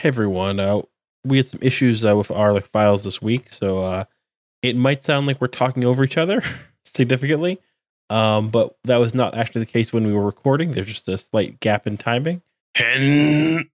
Hey everyone, uh, we had some issues uh, with our like files this week, so uh, it might sound like we're talking over each other significantly, um, but that was not actually the case when we were recording. There's just a slight gap in timing. Hen.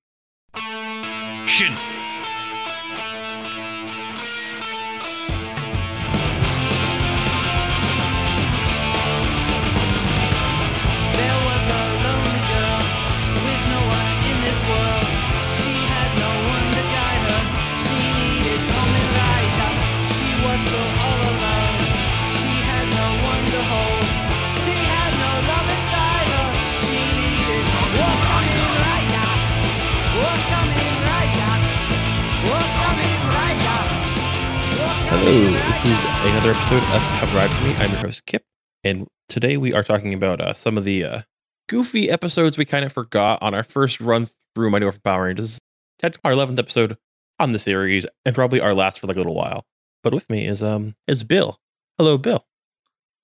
Hello, this is another episode of Come Ride For Me. I'm your host, Kip, and today we are talking about uh, some of the uh, goofy episodes we kind of forgot on our first run through Mighty Morphin Power Rangers. Technically, our 11th episode on the series, and probably our last for like a little while. But with me is um is Bill. Hello, Bill.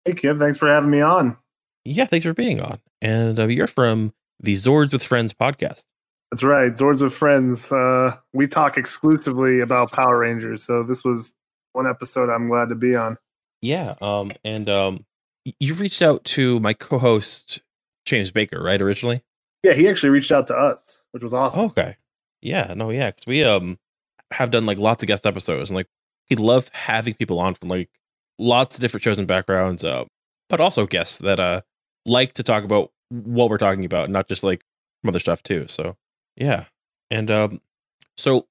Hey, Kip. thanks for having me on. Yeah, thanks for being on. And uh, you're from the Zords with Friends podcast. That's right, Zords with Friends. Uh, we talk exclusively about Power Rangers, so this was one episode I'm glad to be on. Yeah, um, and um, you reached out to my co-host James Baker, right? Originally. Yeah, he actually reached out to us, which was awesome. Okay. Yeah, no, yeah, because we um have done like lots of guest episodes and like we love having people on from like lots of different shows and backgrounds, uh, but also guests that uh like to talk about what we're talking about, not just like some other stuff too. So yeah. And um so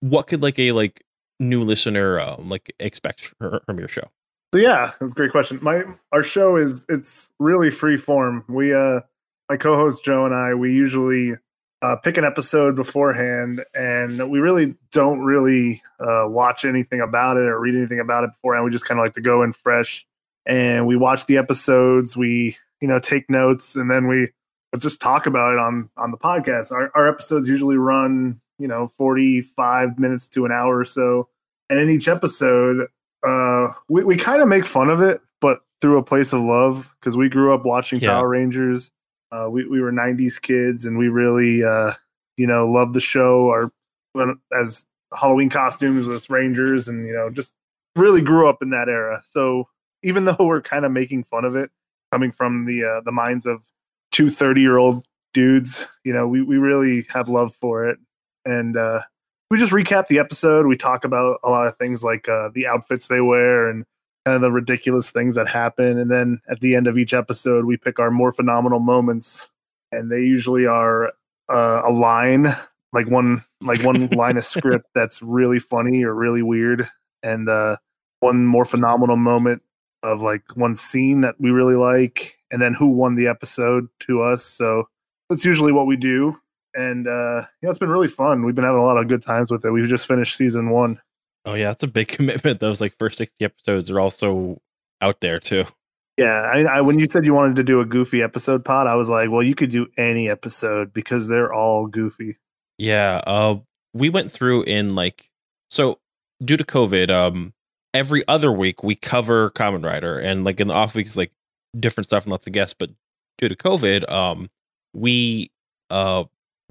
what could like a like new listener um like expect from your show? So yeah, that's a great question. My our show is it's really free form. We uh my co-host Joe and I we usually uh, pick an episode beforehand, and we really don't really uh, watch anything about it or read anything about it beforehand. We just kind of like to go in fresh, and we watch the episodes. We you know take notes, and then we just talk about it on on the podcast. Our, our episodes usually run you know forty five minutes to an hour or so, and in each episode uh we, we kind of make fun of it but through a place of love because we grew up watching Yeah. power rangers. Uh we, we were 90s kids and we really uh you know loved the show. Our as halloween costumes was rangers and you know just really grew up in that era. So even though we're kind of making fun of it coming from the uh, the minds of two 30 year old dudes you know we, we really have love for it and uh we just recap the episode. We talk about a lot of things like uh, the outfits they wear and kind of the ridiculous things that happen. And then at the end of each episode, we pick our more phenomenal moments, and they usually are uh, a line, like one like one line of script that's really funny or really weird, and uh, one more phenomenal moment of like one scene that we really like, and then who won the episode to us. So that's usually what we do and uh yeah it's been really fun we've been having a lot of good times with it we've just finished season one Oh yeah, that's a big commitment. Those like first sixty episodes are also out there too. yeah I, I when you said you wanted to do a goofy episode pod i was like well you could do any episode because they're all goofy Yeah, uh, we went through in like so due to COVID. Um, every other week we cover Kamen Rider, and like in the off weeks, like different stuff and lots of guests. But due to COVID, um, we uh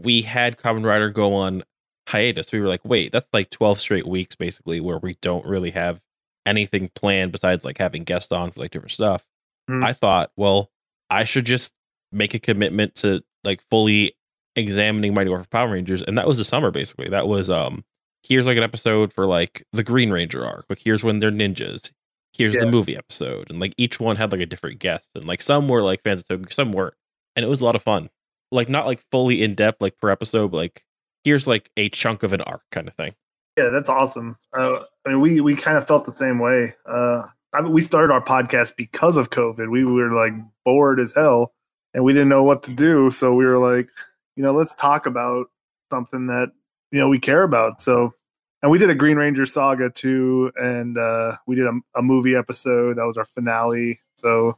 we had Kamen Rider go on hiatus. We were like, wait, that's like twelve straight weeks basically where we don't really have anything planned besides like having guests on for like different stuff. Hmm. I thought, well, I should just make a commitment to like fully examining Mighty Morphin Power Rangers, and that was the summer basically. That was um here's like an episode for like the Green Ranger arc. Like here's when they're ninjas. Here's Yeah. the movie episode, and like each one had like a different guest, and like some were like fans of Toku, some weren't, and it was a lot of fun. Like not like fully in depth like per episode, but like here's like a chunk of an arc kind of thing. yeah that's awesome. Uh, i mean we we kind of felt the same way. Uh I mean, we started our podcast because of covid. We were like bored as hell and we didn't know what to do so we were like you know let's talk about something that you know we care about. So and we did a green ranger saga too and uh we did a, a movie episode. That was our finale. So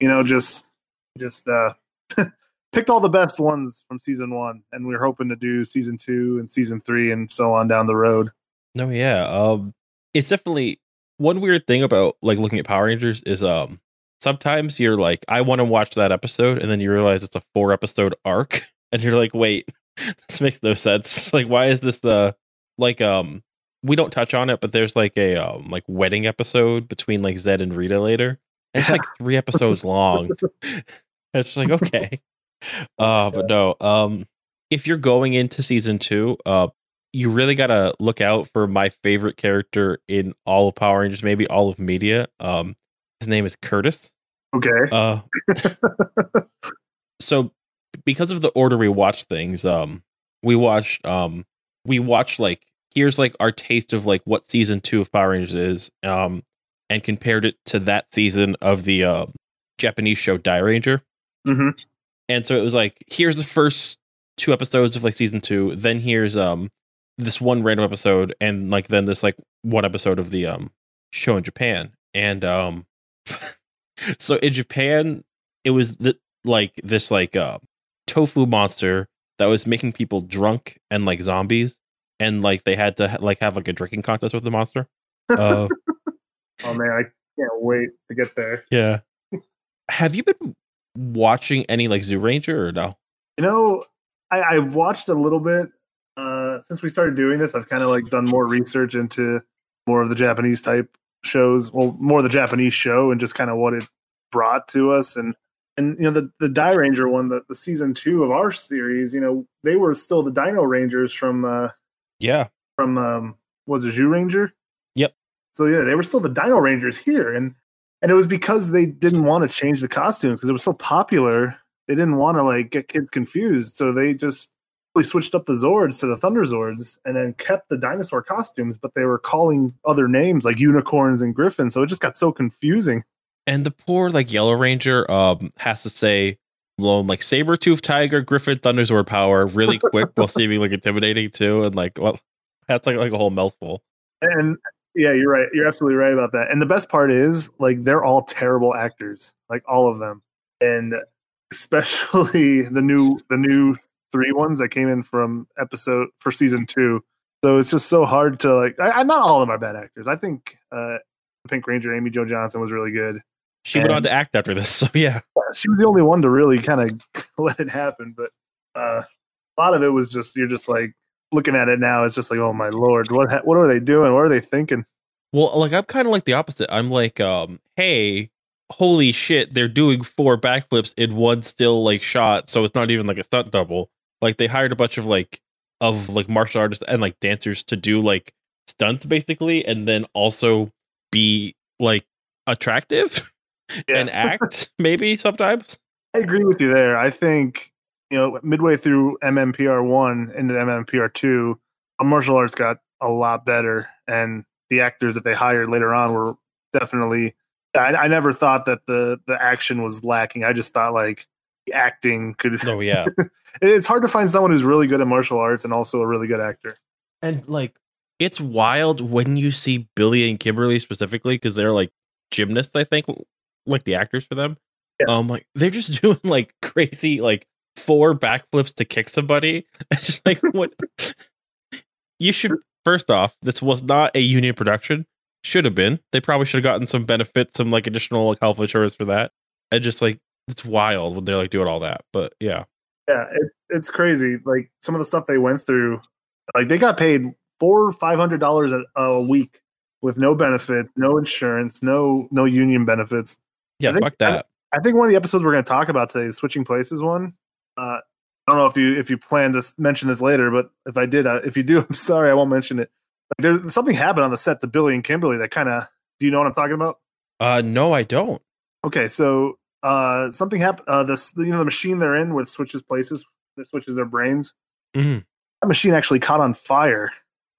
you know just just uh picked all the best ones from season one and we're hoping to do season two and season three and so on down the road No, yeah. Um it's definitely one weird thing about like looking at Power Rangers is um sometimes you're like, I want to watch that episode, and then you realize it's a four episode arc, and you're like, wait, this makes no sense. Like, why is this uh like um we don't touch on it, but there's like a um like wedding episode between like Zedd and Rita later. And it's like three episodes long. it's like okay. Uh but no. Um if you're going into season two, uh you really gotta look out for my favorite character in all of Power Rangers, maybe all of media. Um his name is Curtis. Okay. Uh so because of the order we watch things, um, we watched um we watched like here's like our taste of like what season two of Power Rangers is, um, and compared it to that season of the uh, Japanese show Dairanger. hmm And so it was like here's the first two episodes of like season two, then here's um this one random episode, and like then this like one episode of the um show in Japan. And um so in Japan it was the like this like uh tofu monster that was making people drunk and like zombies and like they had to like have like a drinking contest with the monster. Uh Oh man, I can't wait to get there. yeah. Have you been watching any like Zyuranger or no? You know, I, I've watched a little bit uh, since we started doing this. I've kind of like done more research into more of the Japanese type shows. Well, more of the Japanese show and just kind of what it brought to us. And and you know the the Dairanger one, the, the season two of our series. You know, they were still the Dino Rangers from uh, Yeah. from um, was it Zyuranger? Yep. So yeah, they were still the Dino Rangers here, and and it was because they didn't want to change the costume because it was so popular. They didn't want to like get kids confused, so they just really switched up the Zords to the Thunder Zords, and then kept the dinosaur costumes, but they were calling other names like unicorns and griffins, so it just got so confusing. And the poor like Yellow Ranger um has to say well like saber tooth tiger griffin thunderzord power really quick while seeming like intimidating too and like well that's like like a whole mouthful And yeah, you're right. You're absolutely right about that. And the best part is, like, they're all terrible actors, like all of them, and especially the new the new three ones that came in from episode for season two. So it's just so hard to like. I, I not all of them are bad actors. I think uh, Pink Ranger Amy Jo Johnson was really good. she went on to act after this so yeah She was the only one to really kind of let it happen, but uh, a lot of it was just you're just like looking at it now. It's just like, oh my lord, what ha- what are they doing? What are they thinking? Well, like I'm kind of like the opposite. I'm like, um, hey, holy shit, they're doing four backflips in one still like shot, so it's not even like a stunt double. Like they hired a bunch of like of like martial artists and like dancers to do like stunts basically, and then also be like attractive Yeah. and act maybe sometimes. I agree with you there. I think you know midway through MMPR one into MMPR two, martial arts got a lot better, and the actors that they hired later on were definitely. I, I never thought that the the action was lacking. I just thought like acting could. Oh yeah. It's hard to find someone who's really good at martial arts and also a really good actor. and like it's wild when you see Billy and Kimberly specifically because they're like gymnasts, I think, like the actors for them. Yeah. Um, like they're just doing like crazy like four backflips to kick somebody. Just like what you should first off, this was not a union production. Should have been. They probably should have gotten some benefit, some like additional like health insurance for that. And just like it's wild when they're like doing all that. But yeah. Yeah, it, it's crazy. Like some of the stuff they went through, like they got paid four or five hundred dollars a week with no benefits, no insurance, no no union benefits. Yeah, think- fuck that. I think one of the episodes we're going to talk about today is switching places one. Uh, I don't know if you if you plan to mention this later, but if I did, uh, if you do, I'm sorry, I won't mention it. Like, there's something happened on the set to Billy and Kimberly that kind of. Do you know what I'm talking about? Uh no, I don't. Okay, so uh, something happened. Uh, this you know the machine they're in, it switches places, that switches their brains. Mhm. That machine actually caught on fire,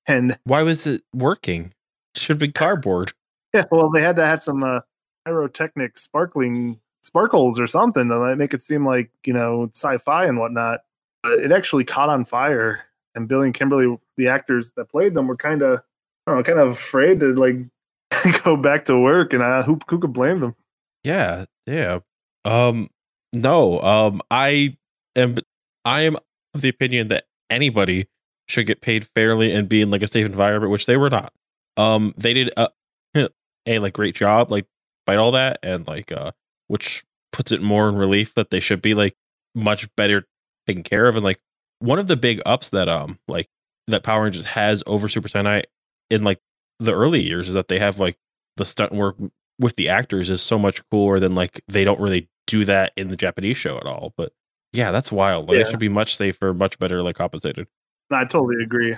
and Why was it working? Should be cardboard. yeah, well, they had to have some uh, pyrotechnic sparkling sparkles or something to make it seem like you know sci-fi and whatnot. But it actually caught on fire, and Billy and Kimberly, the actors that played them, were kind of, I don't know, kind of afraid to like go back to work. And uh, who who could blame them? Yeah, yeah. Um, no. Um, I am. I am of the opinion that anybody should get paid fairly and be in like a safe environment, which they were not. Um, they did a, a like great job, like fight all that, and like uh, which puts it more in relief that they should be like much better taken care of and like one of the big ups that um like that Power Rangers has over Super Sentai in like the early years is that they have like the stunt work with the actors is so much cooler than like they don't really do that in the Japanese show at all. But yeah, that's wild. Like Yeah. it should be much safer, much better like compensated. I totally agree.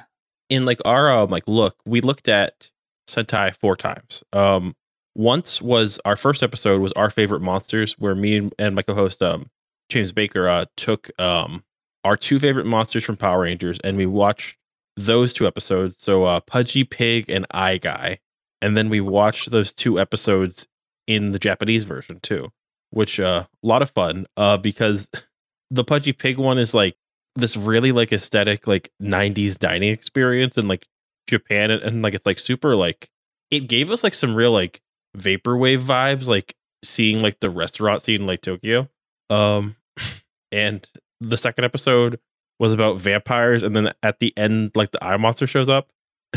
in like our um, like look, we looked at Sentai four times. Um, once was our first episode was our favorite monsters, where me and, my co-host um James Baker uh took um our two favorite monsters from Power Rangers, and we watched those two episodes. So uh, Pudgy Pig and Eye Guy, and then we watched those two episodes in the Japanese version too, which uh, a lot of fun. Uh, because the Pudgy Pig one is like this really like aesthetic like 90s dining experience in like Japan and, and like it's like super like it gave us like some real like vaporwave vibes like seeing like the restaurant scene in like Tokyo um and the second episode was about vampires and then at the end like the eye monster shows up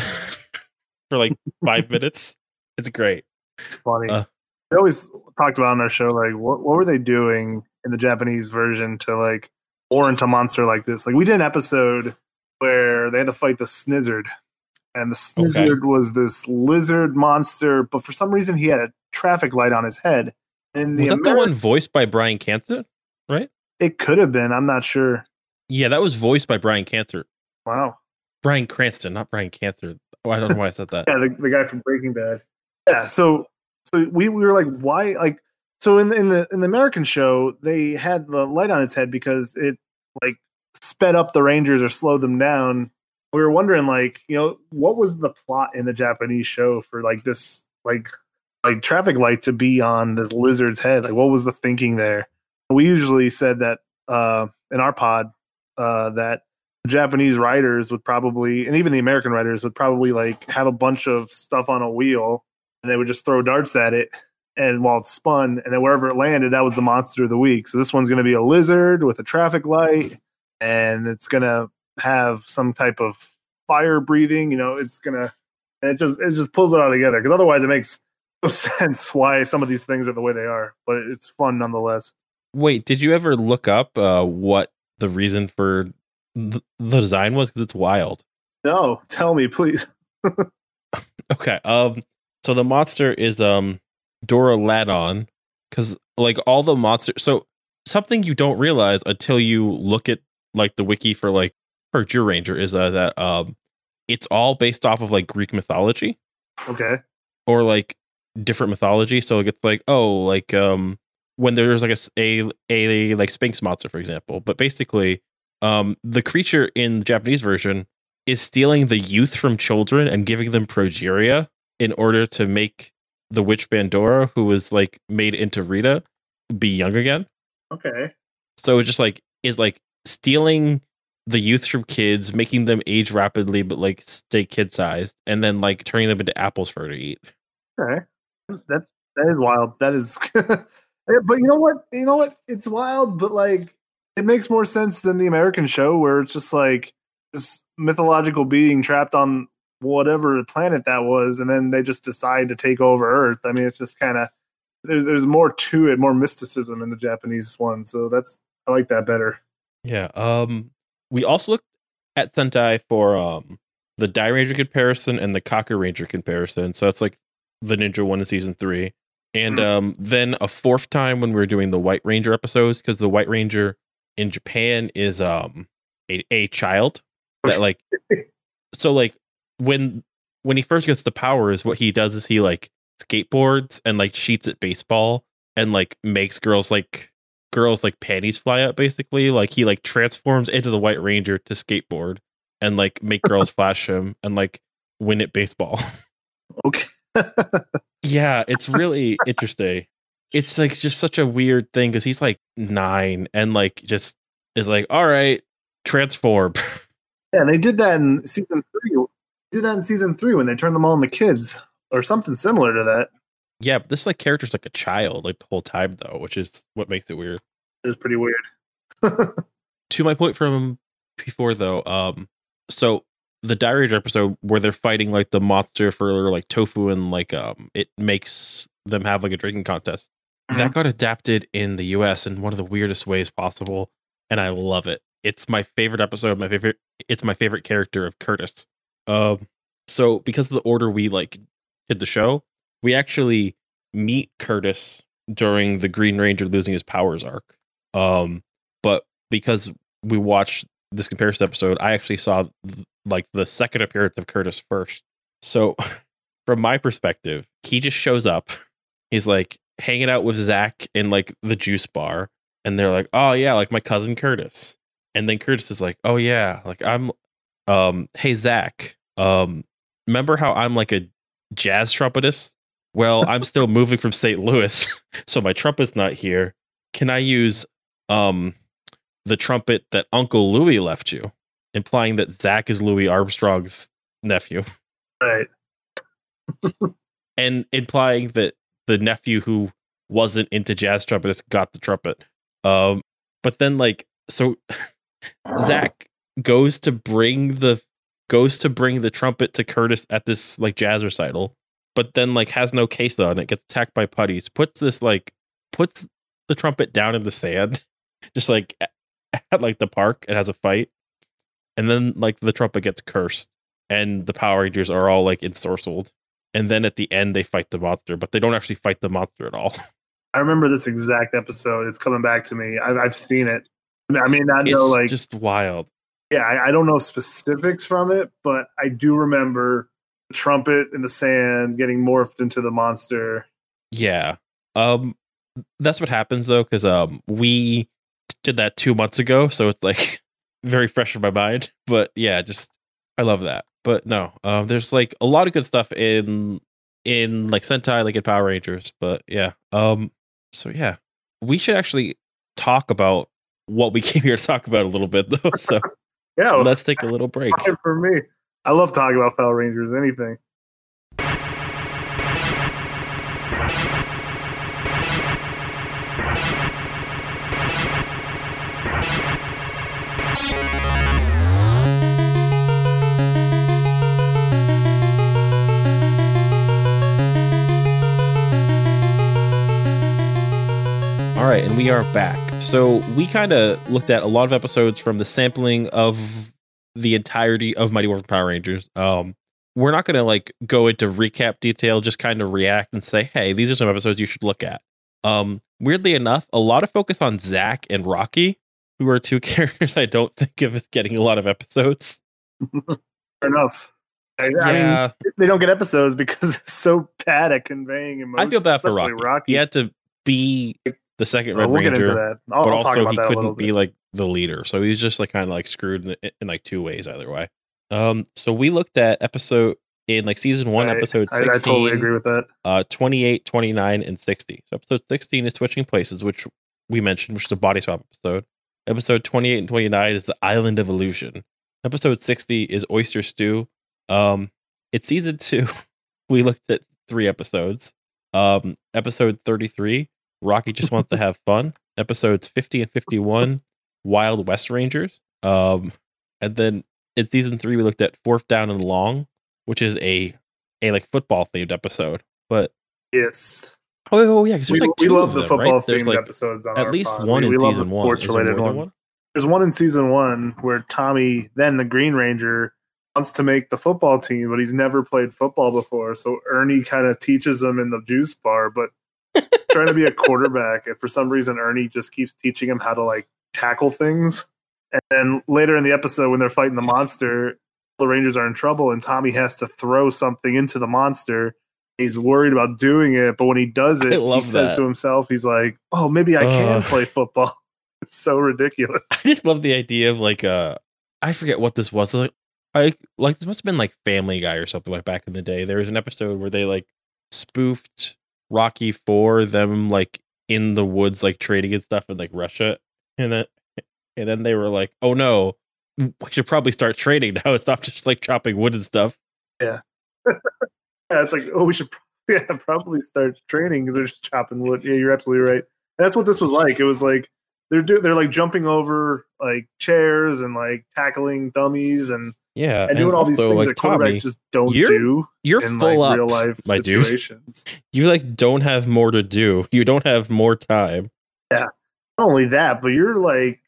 for like 5 minutes it's great It's funny. Uh. we always talked about on our show, like, what, what were they doing in the Japanese version to, like, warrant a monster like this? Like, we did an episode where they had to fight the Snizzard. And the Snizzard was this lizard monster, but for some reason he had a traffic light on his head. And the, was that the one voiced by Brian Cancer it could have been. I'm not sure. yeah that was voiced by Brian Cancer Wow. Bryan Cranston not Brian Cancer oh I don't know why I said that Yeah, the, the guy from Breaking Bad. Yeah, so so we, we were like, why like so in the in the in the American show, they had the light on its head because it like sped up the Rangers or slowed them down. We were wondering, like, you know, what was the plot in the Japanese show for like this like like traffic light to be on this lizard's head? Like what was the thinking there? We usually said that uh in our pod uh that Japanese writers would probably, and even the American writers would probably like have a bunch of stuff on a wheel, and they would just throw darts at it, and while it spun, and then wherever it landed, that was the monster of the week. So this one's going to be a lizard with a traffic light, and it's going to have some type of fire breathing. You know, it's gonna, and it just it just pulls it all together because otherwise it makes no sense why some of these things are the way they are. But it's fun nonetheless. Wait, did you ever look up uh, what the reason for th- the design was? Because it's wild. No, tell me, please. Okay. Um. So the monster is um Dora Ladon, because like all the monsters. So something you don't realize until you look at like the wiki for like for Zyuranger is uh, that um it's all based off of like Greek mythology Okay. or like different mythology. So it's like oh like um when there's like a a like Sphinx monster for example, but basically um the creature in the Japanese version is stealing the youth from children and giving them progeria in order to make the witch Bandora, who was like made into Rita, be young again. Okay. So it just like is like stealing the youth from kids, making them age rapidly but like stay kid sized, and then like turning them into apples for her to eat. Okay. That that is wild. That is Yeah, but you know what? You know what? It's wild, but like it makes more sense than the American show where it's just like this mythological being trapped on whatever planet that was, and then they just decide to take over Earth. I mean, it's just kind of there's there's more to it, more mysticism in the Japanese one. So that's I like that better. Yeah. Um we also looked at Sentai for um the Dairanger comparison and the Kakuranger comparison. So that's like the Ninja one in season three. And Mhm. um then a fourth time when we were doing the White Ranger episodes, because the White Ranger in Japan is um a, a child that like so like when when he first gets the powers, what he does is he like skateboards and like cheats at baseball and like makes girls like girls like panties fly up basically like he like transforms into the white ranger to skateboard and like make girls flash him and like win at baseball Okay. yeah it's really interesting it's like just such a weird thing because he's like nine and like just is like all right transform Yeah, they did that in season three. They did that in season three when they turned them all into kids or something similar to that. Yeah but this like character's like a child like the whole time though which is what makes it weird It's pretty weird. to my point from before though um so the diary episode where they're fighting like the monster for like tofu and like um it makes them have like a drinking contest that got adapted in the us in one of the weirdest ways possible and i love it it's my favorite episode. My favorite. It's my favorite character of Curtis. Um, so because of the order we like did the show, we actually meet Curtis during the Green Ranger losing his powers arc. Um, but because we watched this comparison episode, I actually saw like the second appearance of Curtis first. So, from my perspective, he just shows up. He's like hanging out with Zack in like the juice bar, and they're like, "Oh yeah, like my cousin Curtis." And then Curtis is like, "Oh yeah, like I'm, um, hey Zack, um, remember how I'm like a jazz trumpetist? Well, I'm still moving from St. Louis, so my trumpet's not here. Can I use um the trumpet that Uncle Louis left you?" Implying that Zack is Louis Armstrong's nephew, Right. and implying that the nephew who wasn't into jazz trumpetist got the trumpet. Um, but then like so, Zack goes to bring the goes to bring the trumpet to Curtis at this like jazz recital, but then like has no case on it, gets attacked by putties, puts this like puts the trumpet down in the sand, just like at, like the park and has a fight. And then like the trumpet gets cursed and the Power Rangers are all like ensorcelled. And then at the end they fight the monster, but they don't actually fight the monster at all. I remember this exact episode. It's coming back to me. I've, I've seen it. I mean, I not It's know, like, just wild. yeah, I, I don't know specifics from it, but I do remember trumpet in the sand getting morphed into the monster. Yeah. Um that's what happens though, because um we did that two months ago, so it's like very fresh in my mind. But yeah, just I love that. But no, um there's like a lot of good stuff in in like Sentai, like in Power Rangers. But yeah. Um so yeah. We should actually talk about what we came here to talk about a little bit though. So Yeah, well, let's take a little break. for me. I love talking about Power Rangers. Anything. All right, and we are back. So we kind of looked at a lot of episodes from the sampling of the entirety of Mighty Morphin Power Rangers. Um, we're not going to like go into recap detail, just kind of react and say, "Hey, these are some episodes you should look at." Um, weirdly enough, a lot of focus on Zack and Rocky, who are two characters I don't think of as getting a lot of episodes. Fair enough. I, I mean, yeah, they don't get episodes because they're so bad at conveying emotion. I feel bad for Rocky. Rocky. He had to be the second Red we'll Ranger. I'll, but I'll also he that a little couldn't be like the leader. So he was just like kind of like screwed in, in like two ways either way. Um so we looked at episode in like season one Right. episode I, I totally agree with that. uh 28 29 and 60 so episode 16 is switching places which we mentioned which is a body swap episode. Episode 28 and 29 is the island of illusion. Episode 60 is oyster stew. Um it's season two. We looked at three episodes. Um episode 33 rocky just wants to have fun episodes 50 and 51 wild west rangers um and then in season three we looked at fourth down and long which is a a like football themed episode but Yes. oh, yeah because We, there's like we love the them, football right? Themed like episodes on at least pod. one we, in we love season the one sports related one? There's one in season one where Tommy, then the Green Ranger, wants to make the football team, but he's never played football before. So Ernie kind of teaches him in the juice bar, but trying to be a quarterback. And for some reason, Ernie just keeps teaching him how to like tackle things. And then later in the episode, when they're fighting the monster, the Rangers are in trouble, and Tommy has to throw something into the monster. He's worried about doing it, but when he does it, he says to himself, he's like, "Oh, maybe I can Ugh. play football." It's so ridiculous. I just love the idea of like uh I forget what this was. Like I like this must have been like Family Guy or something like back in the day. There was an episode where they like spoofed Rocky for them like in the woods like trading and stuff in like Russia. And then and then they were like, "Oh no, we should probably start trading now. It's not just like chopping wood and stuff." Yeah, yeah. it's like, oh, we should yeah probably start training because they're just chopping wood. Yeah, you're absolutely right. That's what this was like. It was like they're do they're like jumping over like chairs and like tackling dummies and, Yeah, and doing all these things like, that quarterbacks Tommy, just don't you're do You're in full like up, real life my dude. situations. You like don't have more to do. You don't have more time. Yeah, not only that, but you're like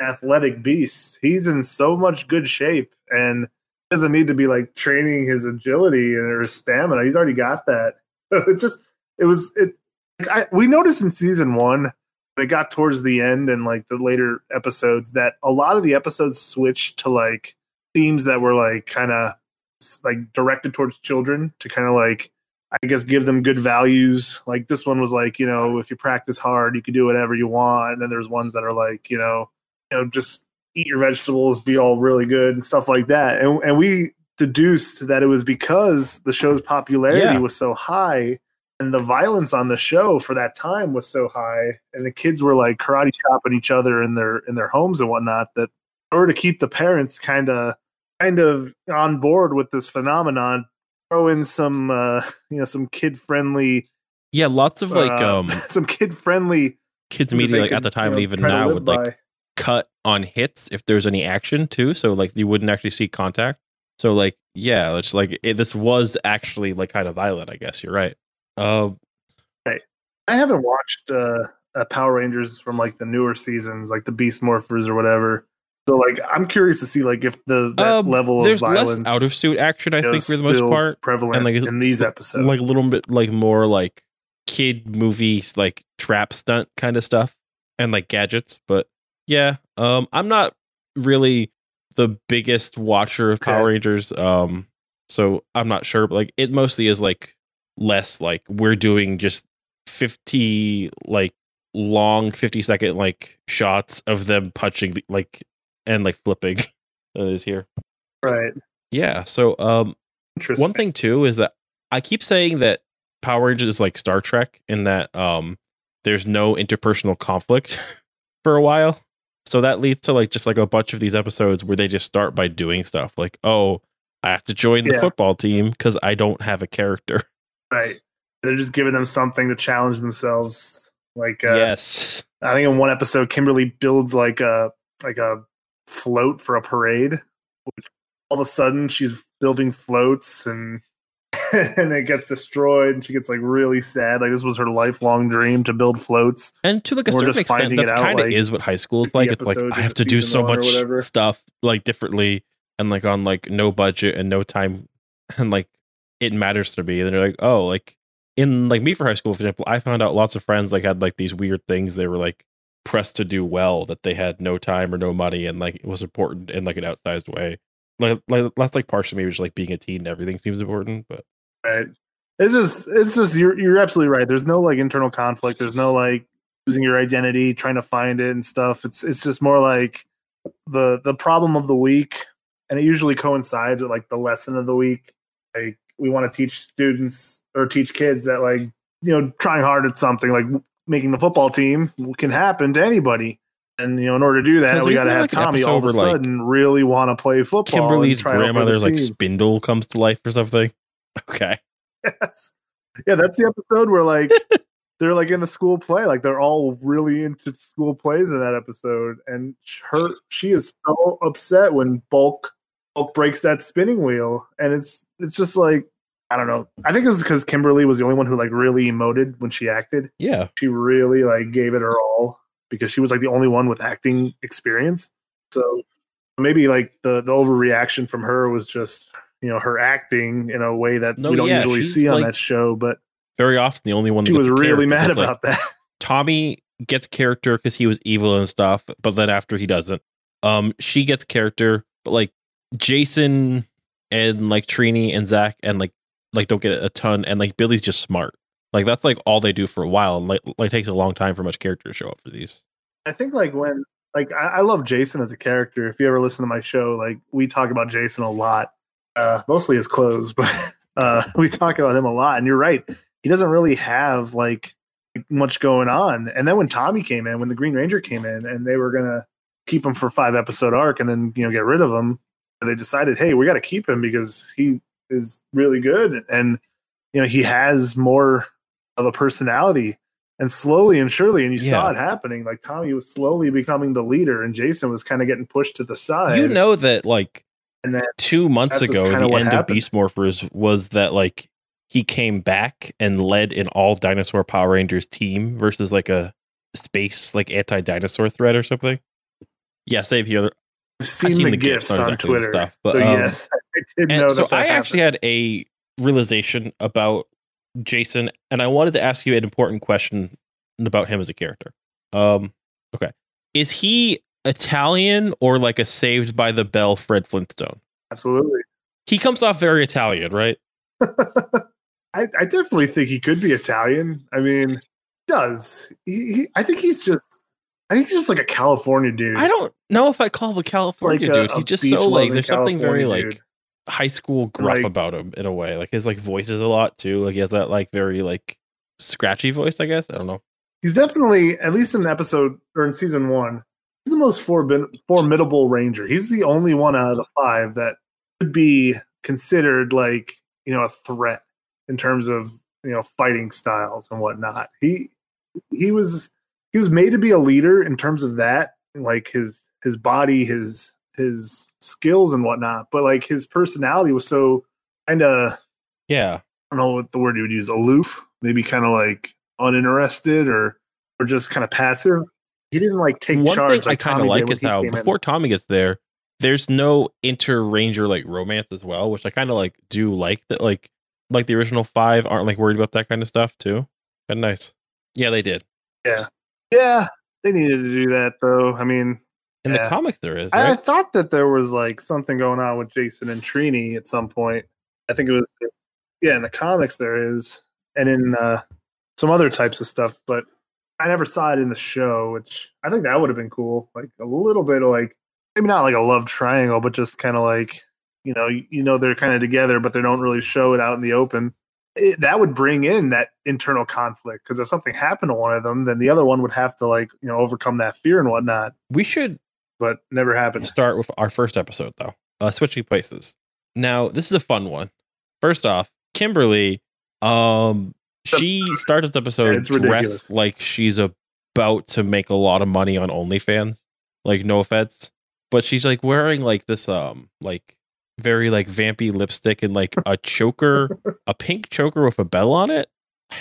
athletic beast. He's in so much good shape and doesn't need to be like training his agility or his stamina. He's already got that. So it just it was it. Like I, we noticed in season one it got towards the end and like the later episodes that a lot of the episodes switched to like themes that were like kind of like directed towards children to kind of like I guess give them good values. Like this one was like, you know, if you practice hard, you can do whatever you want. And then there's ones that are like, you know, you know, just eat your vegetables, be all really good and stuff like that. And and we deduced that it was because the show's popularity Yeah. was so high and the violence on the show for that time was so high and the kids were like karate chopping each other in their in their homes and whatnot that in order to keep the parents kind of kind of on board with this phenomenon throw in some uh you know some kid friendly Yeah, lots of like uh, um some kid friendly kids media like at the time and even now would like cut on hits if there's any action too. So like you wouldn't actually see contact. So like yeah, it's like it, this was actually like kind of violent. I guess you're right. Um, Uh, I haven't watched uh, uh Power Rangers from like the newer seasons, like the Beast Morphers or whatever. So like I'm curious to see like if the that um, level there's of violence less out of suit action. I think for the most part, prevalent and like in these episodes. like a little bit like more like kid movies, like trap stunt kind of stuff, and like gadgets. But yeah, um, I'm not really the biggest watcher of Power Rangers. Um, so I'm not sure. But like it mostly is like less like we're doing just 50 like long 50 second like shots of them punching like and like flipping that is here right. yeah so um one thing too is that I keep saying that Power Rangers is like Star Trek in that um there's no interpersonal conflict for a while. So that leads to like just like a bunch of these episodes where they just start by doing stuff like, oh, I have to join the Yeah. football team because I don't have a character. right. They're just giving them something to challenge themselves. Like uh, yes. I think in one episode, Kimberly builds like a like a float for a parade. Which all of a sudden, she's building floats and and it gets destroyed, and she gets like really sad. Like this was her lifelong dream to build floats. And to like a certain extent, that kind of like, is what high school is like. It's like I have to do so much stuff like differently and like on like no budget and no time and like it matters to me. And they're like, oh, like in like me for high school, for example, I found out lots of friends like had like these weird things they were like pressed to do well that they had no time or no money and like it was important in like an outsized way. Like, like that's like partially maybe just like being a teen and everything seems important, but Right. It's just it's just you're you're absolutely right. There's no like internal conflict. There's no like losing your identity, trying to find it and stuff. It's it's just more like the the problem of the week, and it usually coincides with like the lesson of the week. Like we want to teach students or teach kids that like you know trying hard at something like making the football team can happen to anybody. And you know, in order to do that, we got to have like, Tommy all of a like, sudden really want to play football. Kimberly's try out for the grandmother's like spindle comes to life or something. Okay. Yes. Yeah, that's the episode where like they're like in the school play, like they're all really into school plays in that episode, and her she is so upset when Bulk Bulk breaks that spinning wheel, and it's it's just like I don't know. I think it was because Kimberly was the only one who like really emoted when she acted. Yeah. She really like gave it her all because she was like the only one with acting experience. So maybe like the the overreaction from her was just you know her acting in a way that No, we don't yeah, usually see on like, that show but Very often the only one that she was really mad It's like, about that Tommy gets character because he was evil and stuff, but then after he doesn't, um, she gets character, but like Jason and like Trini and Zack and like like don't get a ton, and like Billy's just smart. Like that's like all they do for a while, and like like takes a long time for much character to show up for these. i think like when like I, I love jason as a character if you ever listen to my show like we talk about jason a lot uh mostly his clothes but uh we talk about him a lot and you're right he doesn't really have like much going on and then when tommy came in when the green ranger came in and they were gonna keep him for five episode arc and then you know get rid of him they decided hey we got to keep him because he is really good and you know he has more of a personality and slowly and surely and you saw it happening like tommy was slowly becoming the leader and jason was kind of getting pushed to the side you know that like and then two months ago, the end happened. of Beast Morphers was that like he came back and led an all dinosaur Power Rangers team versus like a space like anti dinosaur threat or something. Yeah, same here. I've seen, seen the, the GIFs, gifs on exactly Twitter. stuff, but, so um, yes, I did And that. so that I actually happened. had a realization about Jason, and I wanted to ask you an important question about him as a character. Um, okay, is he Italian or like a Saved by the Bell Fred Flintstone? absolutely. He comes off very Italian, right? I, I definitely think he could be Italian. I mean, does he, he? I think he's just. I think he's just like a California dude. I don't know if I call him a California Like a- dude. He's just so like there's something very California like high school gruff Like- about him in a way. Like his like voice is a lot too. Like he has that like very like scratchy voice. I guess I don't know. He's definitely, at least in episode or in season one, he's the most formidable ranger. He's the only one out of the five that could be considered like you know a threat in terms of you know fighting styles and whatnot. He he was he was made to be a leader in terms of that, like his his body, his his skills and whatnot. But like his personality was so kind of Yeah, I don't know what the word you would use, aloof, maybe kind of like uninterested or or just kind of passive. He didn't like take one charge. thing I kind of like is how came in. before Tommy gets there, there's no inter ranger like romance as well, which I kind of like do like that. Like like the original five aren't like worried about that kind of stuff too. Kind of nice. Yeah, they did. yeah, they needed to do that though. I mean, In Yeah. the comic there is. I, I thought that there was like something going on with Jason and Trini at some point. I think it was, yeah, in the comics there is, and in uh, some other types of stuff, but I never saw it in the show, which I think that would have been cool. Like a little bit of like, maybe not like a love triangle, but just kind of like, you know, you know, they're kind of together, but they don't really show it out in the open. It, that would bring in that internal conflict because if something happened to one of them, then the other one would have to like, you know, overcome that fear and whatnot. we should But never happened. start with our first episode though. Uh, switching places. Now this is a fun one. First off, Kimberly, um, she starts this episode ridiculous. dressed like she's about to make a lot of money on OnlyFans. Like no offense, but she's like wearing like this um like very like vampy lipstick and like a choker, a pink choker with a bell on it,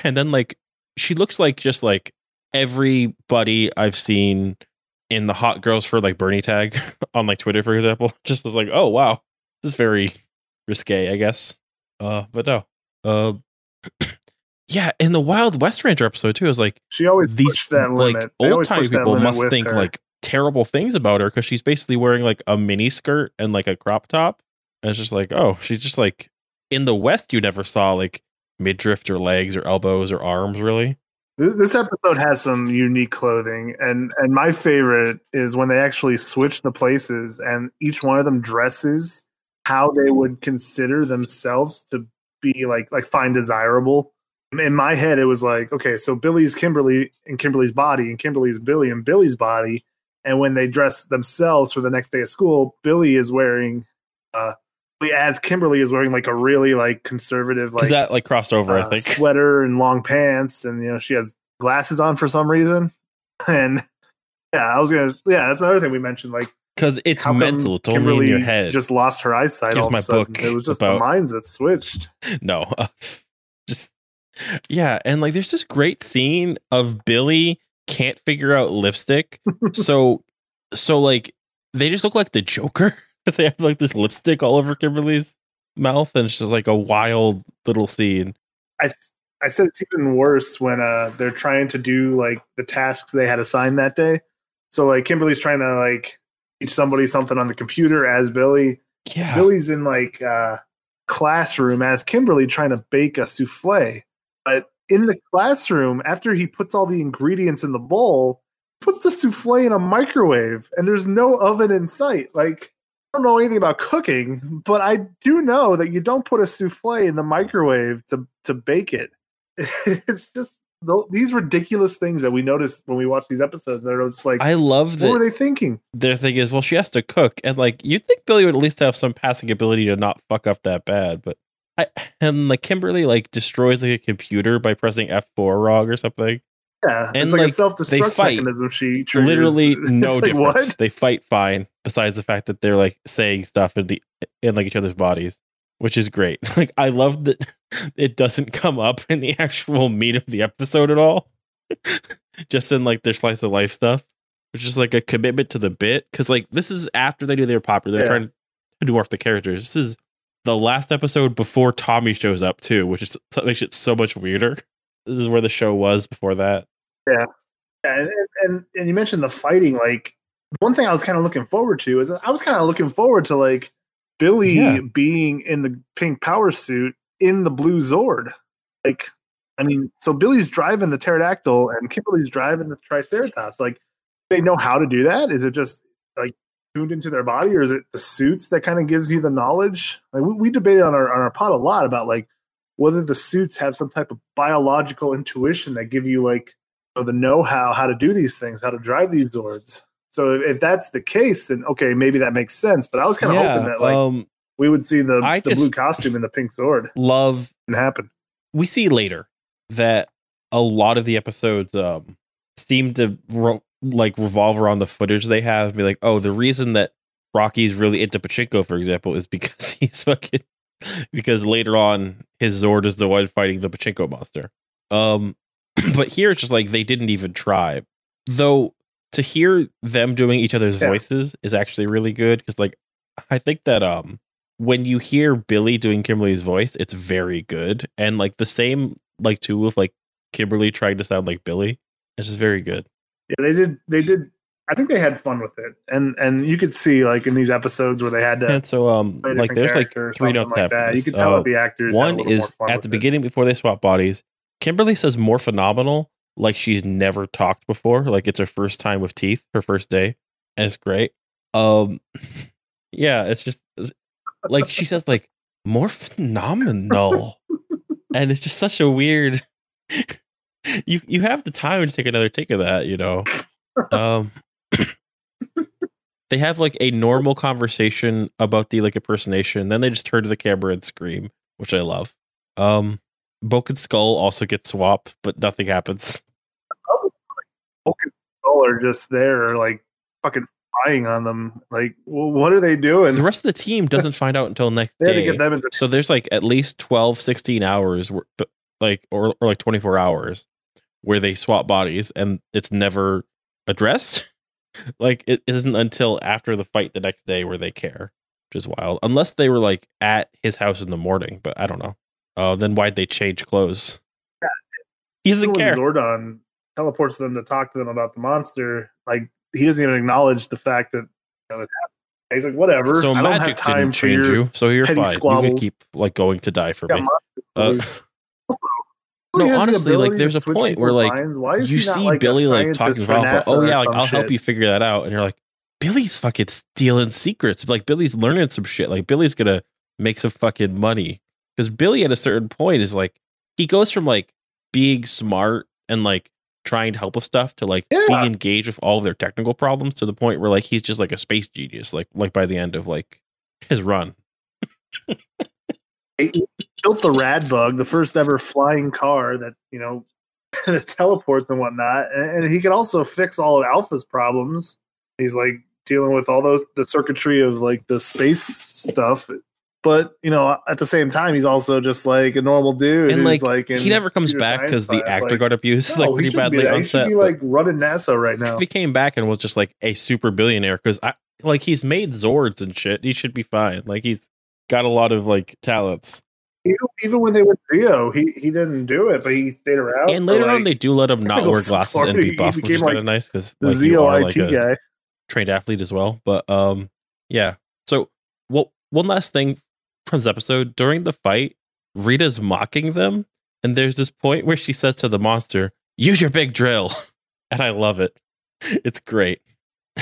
and then like she looks like just like everybody I've seen in the hot girls for like Bernie tag on like Twitter, for example. Just as like, oh wow, this is very risque, I guess. Uh, but no. Uh, yeah, in the Wild West Ranger episode too, is like She always these that like limit. Old always timey pushed that people must think her. like terrible things about her because she's basically wearing like a mini skirt and like a crop top. And it's just like, oh, she's just like in the West, you never saw like midriff or legs or elbows or arms really. This episode has some unique clothing, and and my favorite is when they actually switch the places, and each one of them dresses how they would consider themselves to be like like find desirable. In my head, it was like, okay, so Billy's Kimberly and Kimberly's body, and Kimberly's Billy and Billy's body. And when they dress themselves for the next day of school, Billy is wearing, uh, as Kimberly is wearing like a really like conservative like that like crossed over, I uh, think. sweater and long pants, and you know she has glasses on for some reason. And yeah, I was gonna. Yeah, that's another thing we mentioned. Like Because it's mental. It's only Kimberly in your head. Just lost her eyesight. Here's all my of a sudden. book It was just about- the minds that switched. no uh, just yeah and like there's this great scene of billy can't figure out lipstick so so like they just look like the joker they have like this lipstick all over kimberly's mouth and it's just like a wild little scene I I said it's even worse when uh they're trying to do like the tasks they had assigned that day. So like Kimberly's trying to like teach somebody something on the computer as Billy. yeah Billy's in like uh classroom as Kimberly trying to bake a souffle. But in the classroom, after he puts all the ingredients in the bowl, puts the souffle in a microwave and there's no oven in sight. Like don't know anything about cooking, but I do know that you don't put a souffle in the microwave to to bake it. it's just these ridiculous things that we notice when we watch these episodes that are just like, i love what were they thinking? their thing is well she has to cook and like you'd think billy would at least have some passing ability to not fuck up that bad but I, and like Kimberly like destroys like a computer by pressing F4 wrong or something. Yeah, And, it's like, like, a self they destruct fight. mechanism. She triggers. literally no like, difference. What? They fight fine, besides the fact that they're like saying stuff in the in like each other's bodies, which is great. Like I love that it doesn't come up in the actual meat of the episode at all, just in like their slice of life stuff, which is like a commitment to the bit. Because like this is after they do their popular, they're Yeah. trying to for the characters. This is the last episode before Tommy shows up too, which is that makes it so much weirder. This is where the show was before that. Yeah, and, and and you mentioned the fighting. Like one thing I was kind of looking forward to is I was kind of looking forward to like Billy Yeah. being in the pink power suit in the blue Zord. Like, I mean, so Billy's driving the pterodactyl and Kimberly's driving the Triceratops. Like, they know how to do that. Is it just like tuned into their body, or is it the suits that kind of gives you the knowledge? Like, we, we debated on our on our pod a lot about like whether the suits have some type of biological intuition that give you like know, the know-how how to do these things, how to drive these Zords. So if, that's the case, then okay, maybe that makes sense. But I was kind of hoping that like um, we would see the, I the blue costume and the pink sword love and happen. we see later that a lot of the episodes um seem to like revolve around the footage they have and be like oh the reason that rocky's really into pachinko for example is because he's fucking because later on his zord is the one fighting the pachinko monster um but here it's just like they didn't even try though to hear them doing each other's Yeah. voices is actually really good because like i think that um when you hear Billy doing Kimberly's voice, it's very good. And like the same like too with like Kimberly trying to sound like Billy. It's just very good. Yeah, they did. They did. I think they had fun with it, and and you could see like in these episodes where they had to And so um like there's like three notes like that. You could tell Uh, the actors one is at the it. beginning before they swap bodies. Kimberly says more phenomenal, like she's never talked before. Like it's her first time with teeth, her first day. And it's great. Um yeah, it's just it's- like she says like more phenomenal. and it's just such a weird you you have the time to take another take of that, you know. Um they have like a normal conversation about the like impersonation, then they just turn to the camera and scream, which I love. Um Bulk and Skull also get swapped, but nothing happens. Bulk and Skull are just there, like fucking spying on them. Like, well, what are they doing? The rest of the team doesn't find out until next they had to day. get them into So there's like at least 12, 16 hours where, like or or like 24 hours where they swap bodies and it's never addressed. like it isn't until after the fight the next day where they care, which is wild. Unless they were like at his house in the morning, but I don't know. Uh, then why'd they change clothes? He doesn't care. Zordon teleports them to talk to them about the monster. Like he doesn't even acknowledge the fact that you know. He's like, whatever. So I don't have magic time didn't change you, so you're fine. You squabbles. can keep like going to die for got me. Uh. Also, no, has the honestly, like, there's a point where, like. You see like, Billy like talking to Alpha. Oh yeah, like I'll help you figure that out. And you're like, Billy's fucking stealing secrets. Like Billy's learning some shit. Like Billy's gonna make some fucking money. Because Billy at a certain point is like he goes from like being smart and like trying to help with stuff to like Yeah. being engaged with all of their technical problems to the point where like he's just like a space genius. Like like by the end of like his run. He built the rad bug, the first ever flying car that you know teleports and whatnot, and, and he can also fix all of Alpha's problems. He's like dealing with all those the circuitry of like the space stuff, but you know at the same time he's also just like a normal dude. And who's, like, he never comes back because the actor like, got abused no, like pretty badly on He should be like running NASA right now. if he came back and was just like a super billionaire because I like he's made Zords and shit, he should be fine. Like he's got a lot of like talents. Even, even when they went Zeo, he he didn't do it, but he stayed around. and for, later on, they do let him not wear glasses and be buff, which became, is kind of nice because the like you IT like a guy. trained athlete as well. But um, yeah. So well, one last thing from this episode during the fight, Rita's mocking them, and there's this point where she says to the monster, "Use your big drill," and I love it. It's great.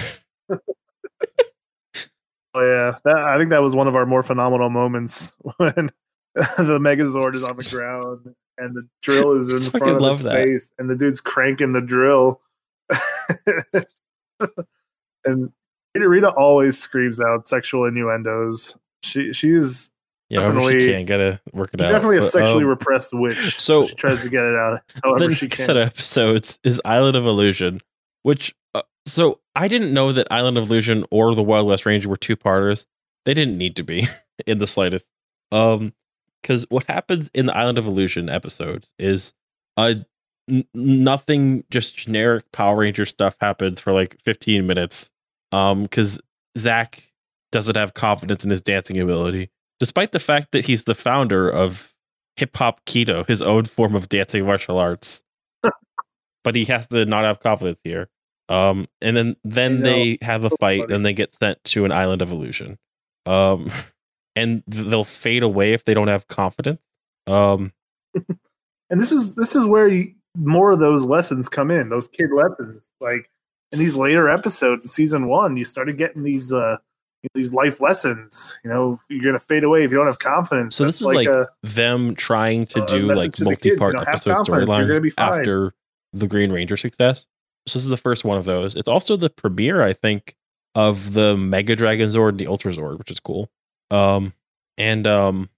Oh yeah, that, I think that was one of our more phenomenal moments when the Megazord is on the ground and the drill is in front of love its that. face, and the dude's cranking the drill. and Rita, Rita always screams out sexual innuendos. She she's Yeah, however she Definitely- can gotta work it out. definitely a sexually um, repressed witch. so- she tries to get it out however the she next can. set of episodes is Island of Illusion, which so I didn't know that Island of Illusion or the Wild West Ranger were two parters. They didn't need to be in the slightest. Um, because what happens in the Island of Illusion episode is a n- nothing just generic Power Ranger stuff happens for like 15 minutes. Um, because Zack doesn't have confidence in his dancing ability, despite the fact that he's the founder of hip hop kido, his own form of dancing martial arts. but he has to not have confidence here. Um, and then then they have a fight, and they get sent to an island of illusion. Um, and they'll fade away if they don't have confidence. Um, and this is this is where you, more of those lessons come in those kid lessons like in these later episodes in season one you started getting these uh these life lessons you know you're gonna fade away if you don't have confidence So this is like a, them trying to do like to the kids, you multi-part episode confidence, you're gonna be storylines after the Green Ranger success. So this is the first one of those. It's also the premiere, I think, of the Mega Dragon Zord and the Ultra Zord, which is cool. Um, and um,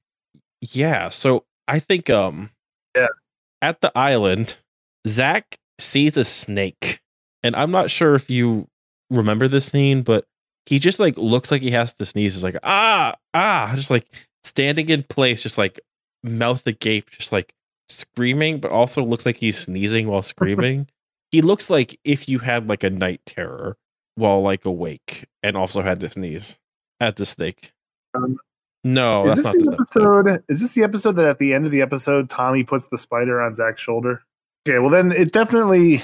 yeah. So I think um, Yeah. at the island, Zack sees a snake, and I'm not sure if you remember this scene, but he just like looks like he has to sneeze. He's like ah ah, just like standing in place, just like mouth agape, just like screaming, but also looks like he's sneezing while screaming. He looks like if you had like a night terror while like awake and also had to sneeze at the snake. Um, no, is that's this not the episode. episode is this the episode that at the end of the episode tommy puts the spider on zack's shoulder okay well then it definitely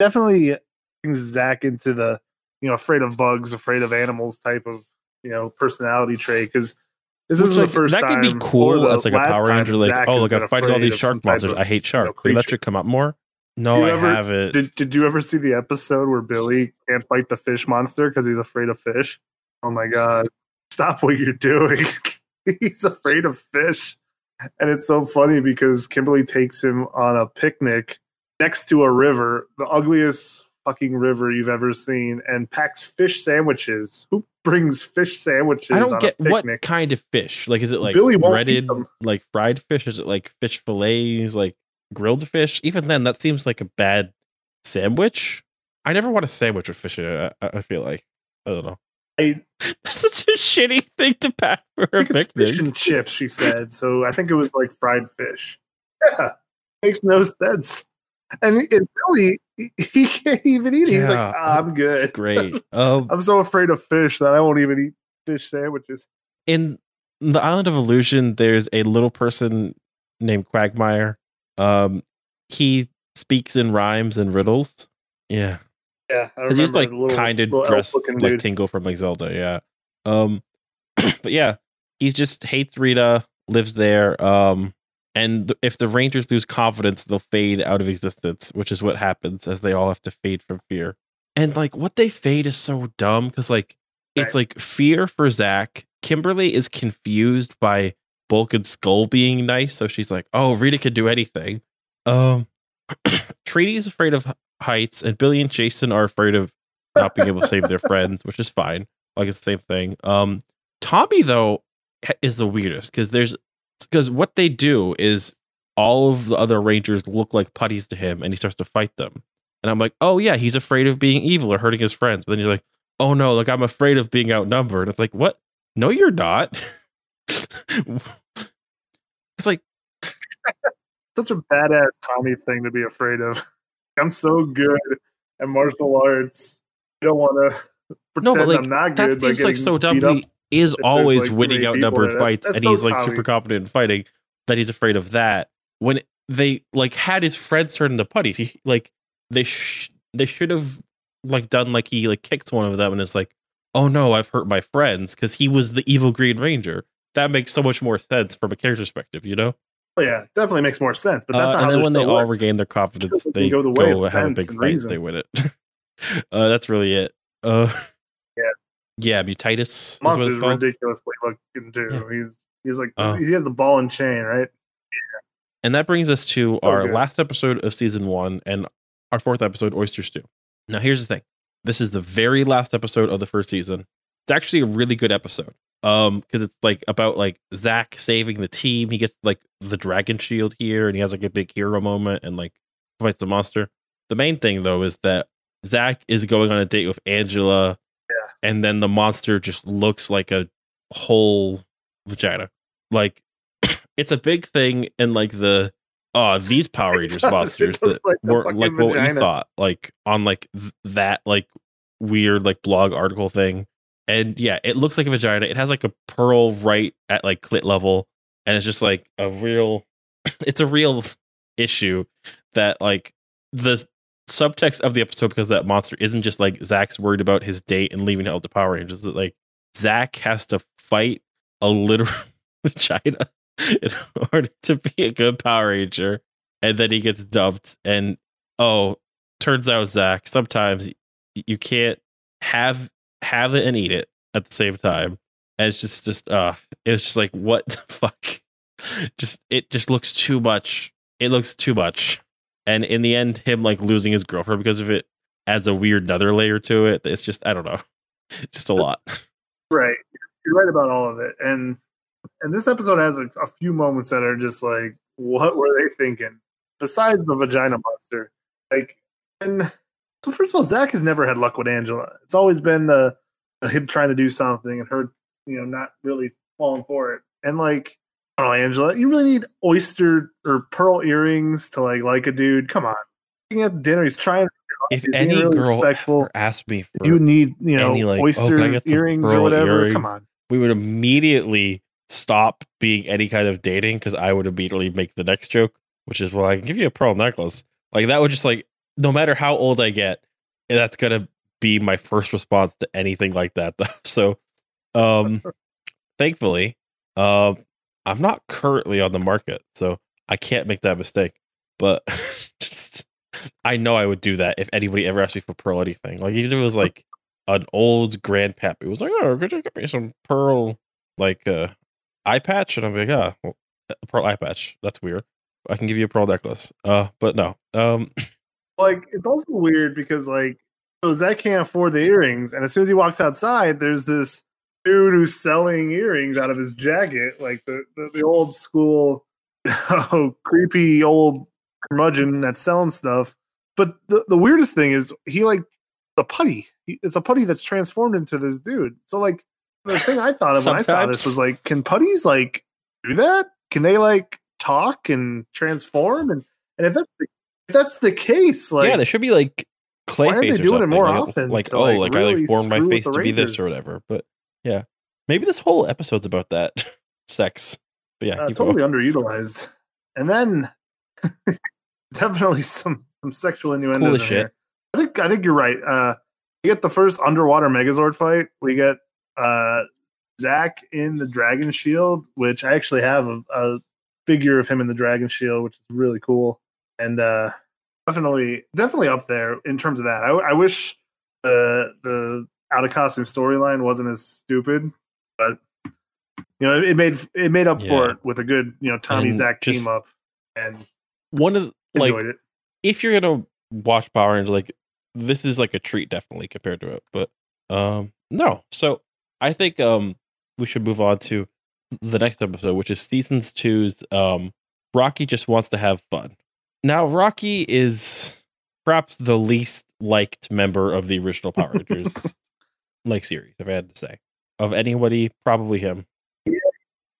definitely brings zack into the you know afraid of bugs afraid of animals type of you know personality trait because this Which, isn't like, the first that time That could be cool as like a Power Ranger, like Zack oh look, I'm fighting all these shark monsters. of, I hate sharks. that creature. should come up more. No, I ever- haven't. Did Did you ever see the episode where Billy can't fight the fish monster because he's afraid of fish? Oh my god! Stop what you're doing. he's afraid of fish, and it's so funny because Kimberly takes him on a picnic next to a river, the ugliest fucking river you've ever seen, and packs fish sandwiches. Who brings fish sandwiches? I don't on get a what kind of fish. Like, is it like Billy breaded, like fried fish? Is it like fish fillets, like grilled fish? Even then, that seems like a bad sandwich. I never want a sandwich with fish in it. I, I feel like I don't know. I- That's such a shitty thing to pack for I a think it's fish and chips, she said. So I think it was like fried fish. Yeah, makes no sense. And, and Billy, he, he can't even eat it. He's like, "Ah, I'm It's good. great. Um, I'm so afraid of fish that I won't even eat fish sandwiches. in the island of illusion there's a little person named quagmire um he speaks in rhymes and riddles. Yeah. Yeah, I because he's like kind of dressed like dude. tingle from like zelda yeah. Um but yeah he just hates rita lives there um and th- if the rangers lose confidence they'll fade out of existence which is what happens as they all have to fade from fear. And like what they fade is so dumb because like it's like fear for Zack. Kimberly is confused by Bulk and Skull being nice, so she's like, "Oh, Rita could do anything." Um, Trini is afraid of heights, and Billy and Jason are afraid of not being able to save their friends, which is fine. Like it's the same thing. Um, Tommy though is the weirdest because there's because what they do is all of the other Rangers look like putties to him, and he starts to fight them. And I'm like, oh yeah, he's afraid of being evil or hurting his friends. But then he's like, oh no, like I'm afraid of being outnumbered. It's like, what? No, you're not. it's like, Such a badass Tommy thing to be afraid of. I'm so good at martial arts. I don't want to No, pretend but, like, I'm not good. by seems like so dumb. He is always like, winning outnumbered fights, That's and so he's like Tommy. super competent in fighting. That he's afraid of that. When they like had his friends turn into putties, he like they sh- they should have like done like he like kicks one of them and is like, oh no, I've hurt my friends because he was the evil Green Ranger. That makes so much more sense from a character perspective, you know. Oh, yeah, definitely makes more sense. But that's Uh, not and then when they all works. regain their confidence, they go go, the way of have a big fight. reason. They win it. uh, that's really it. Uh, Yeah. yeah, is what Monster's ridiculously looking too. Yeah. He's he's like Oh. he has the ball and chain, right? Yeah. And that brings us to our good. last episode of season one and our fourth episode, Oyster Stew. Now, here's the thing this is the very last episode of the first season. It's actually a really good episode. Um, because it's like about like Zack saving the team. He gets like the dragon shield here and he has like a big hero moment and like fights the monster. The main thing though is that Zack is going on a date with Angela, Yeah. and then the monster just looks like a whole vagina. Like it's a big thing in like the oh, these Power Rangers does. Monsters that like weren't like what we thought, like on like th- that like weird like blog article thing. And yeah, it looks like a vagina. It has like a pearl right at like clit level, and it's just like a real. It's a real issue that like the subtext of the episode because that monster isn't just like Zack's worried about his date and leaving out the Power Rangers. Like Zack has to fight a literal vagina in order to be a good Power Ranger, and then he gets dumped. And oh, turns out Zack, sometimes you can't have have it and eat it at the same time. And it's just just uh it's just like what the fuck? Just it just looks too much. It looks too much. And in the end, him like losing his girlfriend because of it adds a weird another layer to it. It's just I don't know. It's just a lot. Right. You're right about all of it. And and this episode has a, a few moments that are just like, what were they thinking? Besides the vagina monster. Like and so first of all, Zack has never had luck with Angela. It's always been the uh, him trying to do something and her, you know, not really falling for it. And like, I don't know, Angela, you really need oyster or pearl earrings to like like a dude. Come on. Being at dinner, he's trying If he's any really girl respectful. asked me for you need, you know, any, like, oh, oyster can I get some earrings or whatever. earrings? Come on. we would immediately stop being any kind of dating because I would immediately make the next joke, which is, well, I can give you a pearl necklace. Like that would just like, no matter how old I get, that's gonna be my first response to anything like that. Though. So, um, thankfully, um, I'm not currently on the market, so I can't make that mistake. But just, I know I would do that if anybody ever asked me for pearl anything. Like even if it was like an old grandpap, it was like, oh, could you get me some pearl like uh eye patch? And I'm like, ah, well, a pearl eye patch. That's weird. I can give you a pearl necklace. Uh, but no. Um, like it's also weird because like so Zack can't afford the earrings, and as soon as he walks outside, there's this dude who's selling earrings out of his jacket, like the the, the old school, oh, creepy old curmudgeon that's selling stuff. But the, the weirdest thing is he like the putty. He, it's a putty that's transformed into this dude. So like the thing I thought of when I saw this was like, can putties like do that? Can they like talk and transform? And and if that's the, that's the case, like yeah, there should be like clay why aren't they doing it something. more like, often Like, oh, like, like I like formed my face to be this or whatever. But yeah, maybe this whole episode's about that sex. But yeah, uh, totally going. underutilized. And then definitely some some sexual innuendos Cool shit. here. I think I think you're right. Uh, we get the first underwater Megazord fight. We get uh, Zack in the Dragon Shield, which I actually have a, a figure of him in the Dragon Shield, which is really cool. And uh, definitely definitely up there in terms of that. I, I wish the the out of costume storyline wasn't as stupid, but you know it, made it made up for it with a good you know Tommy And Zack team up and One of the, like enjoyed it. if you're gonna watch Power Rangers, like this is like a treat definitely compared to it. But um no. So I think um we should move on to the next episode, which is seasons two's um Rocky just wants to have fun. Now Rocky is perhaps the least liked member of the original Power Rangers like series, if I had to say. Of anybody, probably him. Yeah.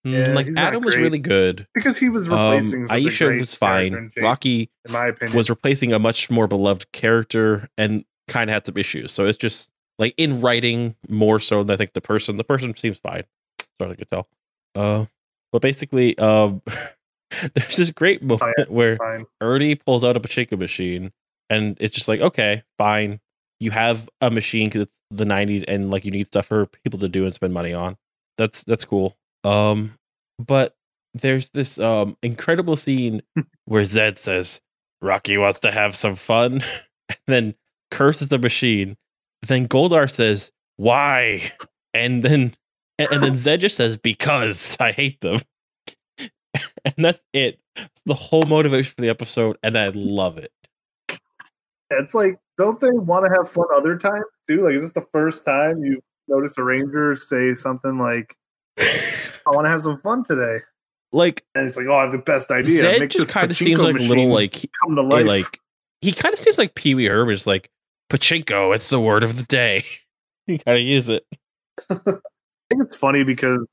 Mm, Yeah, like Adam was really good. because he was Um, replacing. a Aisha was fine. Jason, Rocky in my opinion, was replacing a much more beloved character and kind of had some issues. So it's just like in writing more so than I think the person. The person seems fine, as far as I could tell. Uh, but basically, um, there's this great moment yeah. where fine. Ernie pulls out a pachinko machine, and it's just like, okay, fine. You have a machine because it's the '90s, and like you need stuff for people to do and spend money on. That's that's cool. Um, but there's this um incredible scene where Zedd says Rocky wants to have some fun, and then curses the machine. Then Goldar says, "Why?" And then and, and then Zedd just says, "Because I hate them." and that's it. It's the whole motivation for the episode, and I love it. It's like, don't they want to have fun other times too? Like, is this the first time you've noticed a ranger say something like, "I want to have some fun today"? like And it's like, "Oh, I have the best idea." Zedd Make just kind of seems like a little like he- come to life. like he kind of seems like Pee Wee Herman. Is like pachinko. It's the word of the day. he kind of use it. I think it's funny because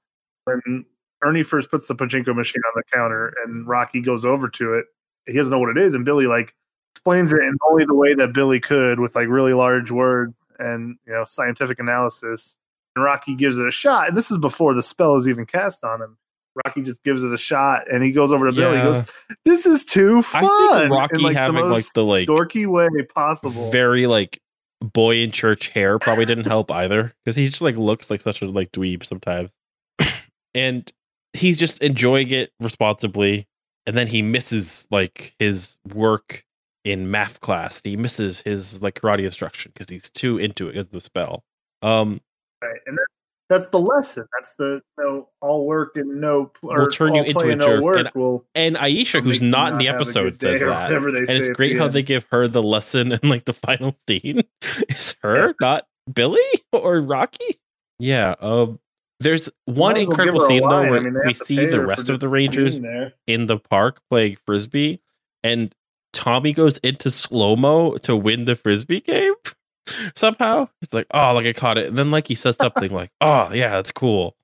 when Ernie first puts the pachinko machine on the counter and Rocky goes over to it, he doesn't know what it is, and Billy like explains it in only the way that Billy could with like really large words and you know scientific analysis. And Rocky gives it a shot, and this is before the spell is even cast on him. Rocky just gives it a shot, and he goes over to Billy. He goes, "This is too fun." I think in, Rocky like, the having like most the like dorky way possible. very like boy in church hair probably didn't help either because he just like looks like such a like dweeb sometimes and he's just enjoying it responsibly and then he misses like his work in math class he misses his like karate instruction because he's too into it as the spell um Right. And that, that's the lesson. That's the you know, all work and no pl- Will or turn you into play a and no jerk. And will and aisha who's you not in the have a good episode says that and it's great how end. they give her the lesson and like the final scene is her not billy or rocky yeah um there's one well incredible scene though line. I where mean, we see the rest of the rangers in the park playing frisbee and tommy goes into slow-mo to win the frisbee game somehow it's like oh like i caught it and then like he says something like oh yeah that's cool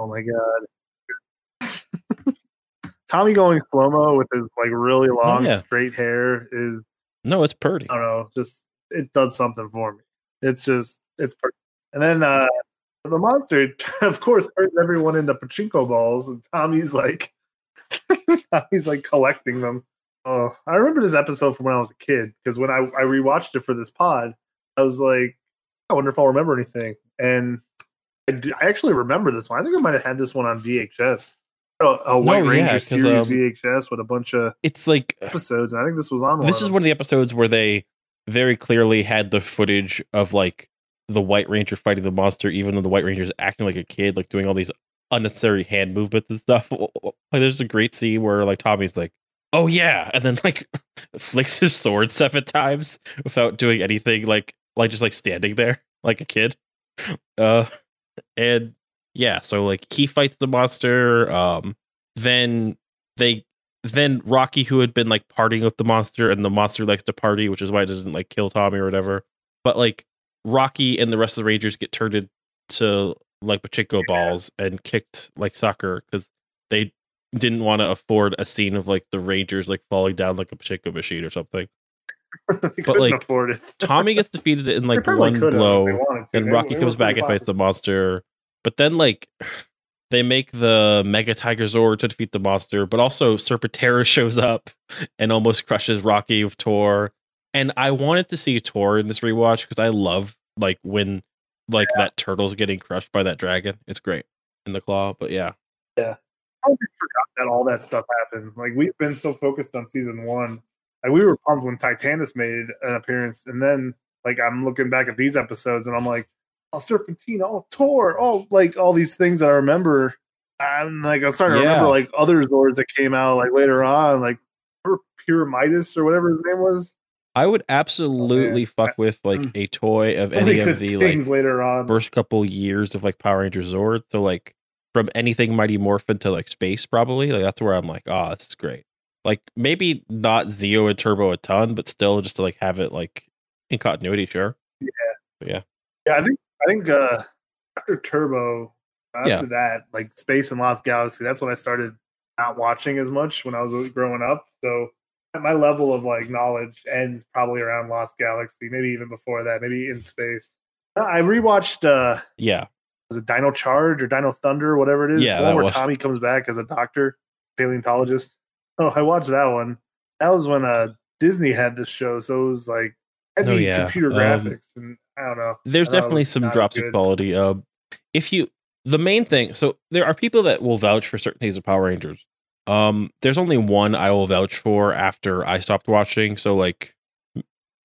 Oh my god. Tommy going slow mo with his like really long Oh, yeah. straight hair is no it's pretty I don't know, just it does something for me. It's just it's per- and then uh the monster of course turns everyone into pachinko balls and Tommy's like Tommy's like collecting them. Oh, I remember this episode from when I was a kid because when I, I rewatched it for this pod, I was like, I wonder if I'll remember anything. And I actually remember this one. I think I might have had this one on VHS. A, a White No, yeah, series um, VHS with a bunch of it's like episodes. And I think this was on this is one of the episodes where they very clearly had the footage of like the White Ranger fighting the monster, even though the White Ranger is acting like a kid, like doing all these unnecessary hand movements and stuff. Like, there's a great scene where like Tommy's like, "Oh yeah," and then like flicks his sword seven times without doing anything, like like just like standing there like a kid. Uh, and yeah, so like he fights the monster. Um, then they then Rocky, who had been like partying with the monster, and the monster likes to party, which is why it doesn't like kill Tommy or whatever. But like Rocky and the rest of the Rangers get turned into like pachinko balls and kicked like soccer because they didn't want to afford a scene of like the Rangers like falling down like a pachinko machine or something. but like. Tommy gets defeated in like one could have if blow they wanted to. and They- Rocky comes back and fights the monster. But then like they make the Mega Tiger Zord to defeat the monster, but also Serpentera shows up and almost crushes Rocky with Tor. And I wanted to see Tor in this rewatch because I love like when like that turtle's getting crushed by that dragon. It's great in the claw. But yeah. Yeah. Oh, I forgot that all that stuff happened. Like we've been so focused on season one. Like we were pumped when Titanus made an appearance, and then like I'm looking back at these episodes, and I'm like, oh Serpentine, oh Tor, oh like all these things that I remember. I'm like I'm starting to Yeah. remember like other Zords that came out like later on, like remember Pyramidas or whatever his name was. I would absolutely fuck with like Mm. a toy of any of the like things later on. first couple years of like Power Rangers Zord. So like from anything Mighty Morphin to like space, probably like that's where I'm like, oh, this is great. Like maybe not Zeo and Turbo a ton, but still just to like have it like in continuity, sure. Yeah, but yeah, yeah, I think I think uh after Turbo, after Yeah. that, like Space and Lost Galaxy, that's when I started not watching as much when I was growing up. So my level of like knowledge ends probably around Lost Galaxy, maybe even before that, maybe in space. I rewatched uh Yeah, was it Dino Charge or Dino Thunder, whatever it is. Yeah, the one where was- Tommy comes back as a doctor, paleontologist. Oh, I watched that one. That was when uh Disney had this show, so it was like heavy Oh, yeah. computer Um, graphics, and I don't know. there's definitely some drops in quality. Um, if you the main thing, so there are people that will vouch for certain things of Power Rangers. Um, there's only one I will vouch for after I stopped watching. So like,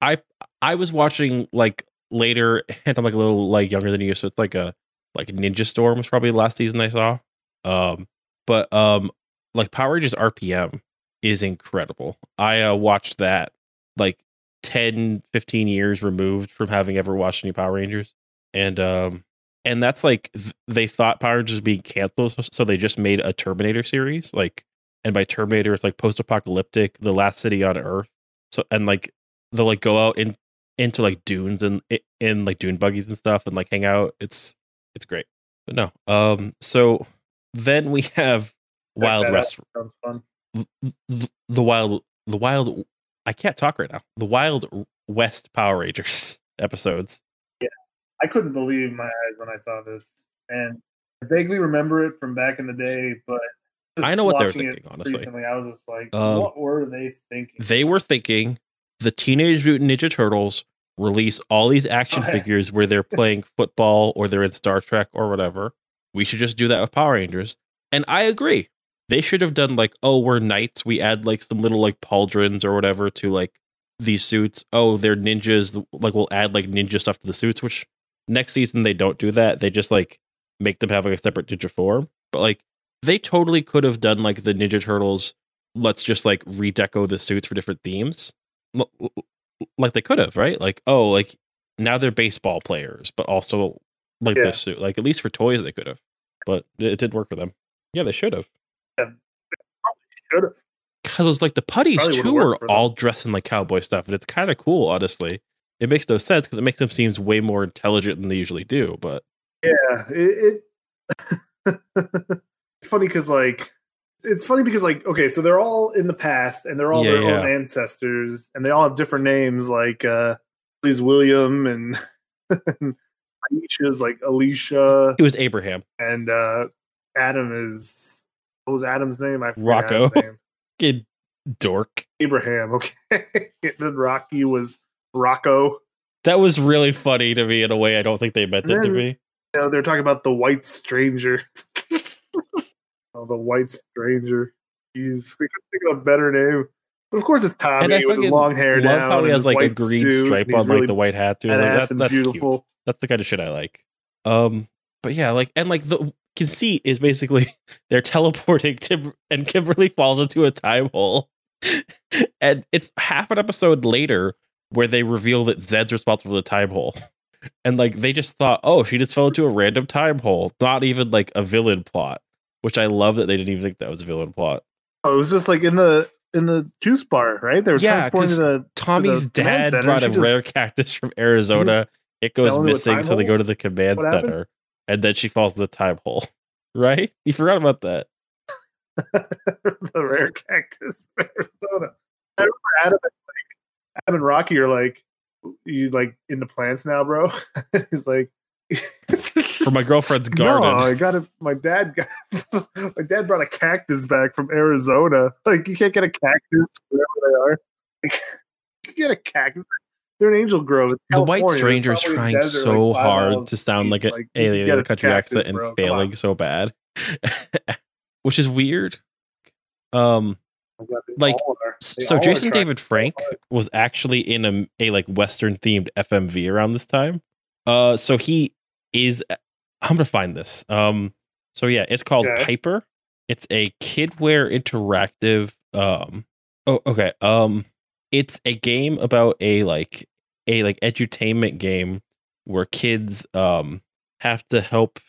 I I was watching like later, and I'm like a little like younger than you, so it's like a like Ninja Storm was probably the last season I saw. Um, but um, like Power Rangers RPM is incredible. I uh, watched that like 10 15 years removed from having ever watched any power rangers and um and that's like th- they thought power rangers being canceled so they just made a terminator series like and by terminator it's like post-apocalyptic the last city on earth so and like they'll like go out in into like dunes and in like dune buggies and stuff and like hang out it's it's great but no um so then we have Check wild west Sounds fun. th- the wild the Wild. I can't talk right now. The Wild West Power Rangers episodes. Yeah. I couldn't believe my eyes when I saw this, and I vaguely remember it from back in the day, but I know what they were watching it thinking, honestly. Recently, I was just like, Um, what were they thinking? They were thinking the Teenage Mutant Ninja Turtles release all these action figures where they're playing football or they're in Star Trek or whatever. We should just do that with Power Rangers. And I agree. They should have done like, oh, we're knights. We add like some little like pauldrons or whatever to like these suits. Oh, they're ninjas. Like we'll add like ninja stuff to the suits, which next season they don't do that. They just like make them have like a separate ninja form. But like they totally could have done like the Ninja Turtles. Let's just like redeco the suits for different themes. Like they could have, right? Like, oh, like now they're baseball players, but also like Yeah. this suit. Like at least for toys they could have. But it didn't work for them. Yeah, they should have. Should have. Because it's like the putties Probably too are all dressed in like cowboy stuff, and it's kind of cool, honestly. It makes no sense because it makes them seem way more intelligent than they usually do. But Yeah, it. it it's funny because like it's funny because like okay, so they're all in the past and they're all Yeah, their yeah. own ancestors and they all have different names like uh Please William and Aisha's like Alicia it was Abraham. and uh Adam is what was Adam's name? I forgot Rocco. name. Kid dork. Abraham. Okay, and then Rocky was Rocco. That was really funny to me in a way I don't think they meant it to Then- be. You know, they're talking about the White Stranger. Oh, the White Stranger. Jeez, we couldn't think of a better name. But of course, it's Tommy with his long hair love down. how he has like a green stripe on he's like the white hat too. Like, that's that's beautiful. cute. That's the kind of shit I like. Um, but yeah, like and like the conceit is basically they're teleporting Tim and Kimberly falls into a time hole, and it's half an episode later where they reveal that Zed's responsible for the time hole. And like they just thought, oh, she just fell into a random time hole, not even like a villain plot. Which I love that they didn't even think that was a villain plot. Oh, it was just like in the in the juice bar, right? They were Yeah, transporting to the Tommy's the command dad brought a just- rare cactus from Arizona. Mhm. It goes fell into a missing, so they go to the command What happened? center, and then she falls in the time hole. Right? You forgot about that. the rare cactus from Arizona. I remember Adam and, like, Adam and Rocky are like, "You like into plants now, bro?" He's like, For my girlfriend's garden. No, I got it. My dad got my dad brought a cactus back from Arizona. Like you can't get a cactus wherever they are. Like, you get a cactus. They're in Angel Grove. It's the White Stranger is There's probably a trying desert, so like, hard to sound like an Like, alien get in a a country cactus, accent and bro. Come failing so bad. Which is weird. Um God, they like, all are. They so Jason David Frank hard. was actually in a, a like Western themed FMV around this time. Uh, so he is. I'm gonna find this. Um, so yeah, it's called Okay. Piper. It's a kidware interactive. Um, oh okay. Um, it's a game about a like a like edutainment game where kids um have to help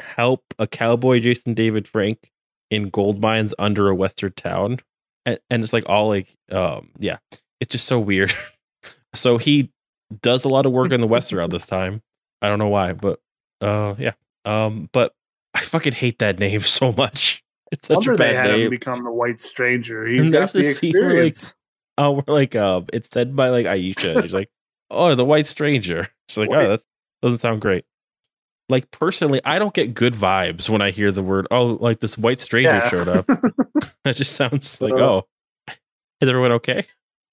help a cowboy Jason David Frank in gold mines under a western town and, and it's like all like um yeah it's just so weird so he does a lot of work in the west around this time i don't know why but uh yeah um but i fucking hate that name so much it's such Wonder a they bad had him become the White Stranger. He's And got the where, like, experience. oh we're like um it's said by like aisha she's like oh the white stranger she's like White. oh that doesn't sound great like personally i don't get good vibes when i hear the word oh like this white stranger Yeah. showed up that just sounds like Uh, oh is everyone okay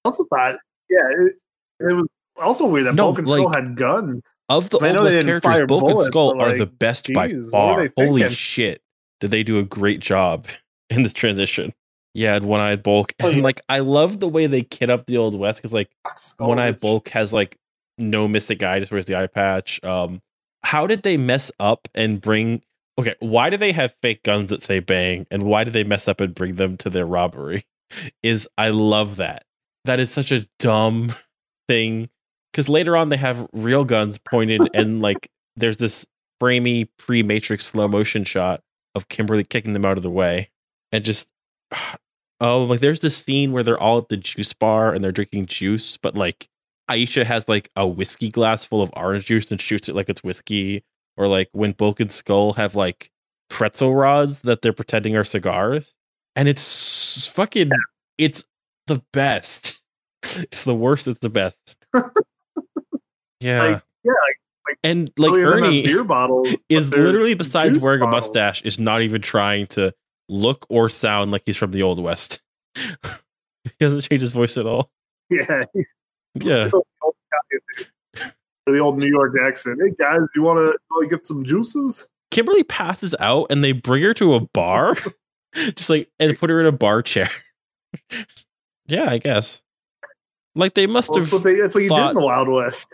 also thought, yeah, it, it was also weird that No, and Skull had guns. Of the I old West characters bulk and skull but, are the best by geez, were far. holy shit did they do a great job in this transition. Yeah and one-eyed bulk Oh, and like i love the way they kid up the old west because like one eye which- bulk has like no mystic eye just wears the eye patch. Um how did they mess up and bring okay why do they have fake guns that say bang and why do they mess up and bring them to their robbery? Is i love that. That is such a dumb thing because later on they have real guns pointed and like there's this framey pre-matrix slow motion shot of kimberly kicking them out of the way and just oh like there's this scene where they're all at the juice bar and they're drinking juice but like aisha has like a whiskey glass full of orange juice and shoots it like it's whiskey or like when bulk and skull have like pretzel rods that they're pretending are cigars and it's fucking it's the best. It's the worst. It's the best. yeah, Like, yeah, like- like and like Ernie beer bottles but is literally besides wearing a mustache is not even trying to look or sound like he's from the old west. he doesn't change his voice at all. Yeah, Yeah. the old guy, the old New York accent. Hey guys, you want to get some juices? Kimberly passes out and they bring her to a bar, just like and put her in a bar chair. yeah, I guess. Like they must Well, have that's, what they, that's what you did in the Wild West.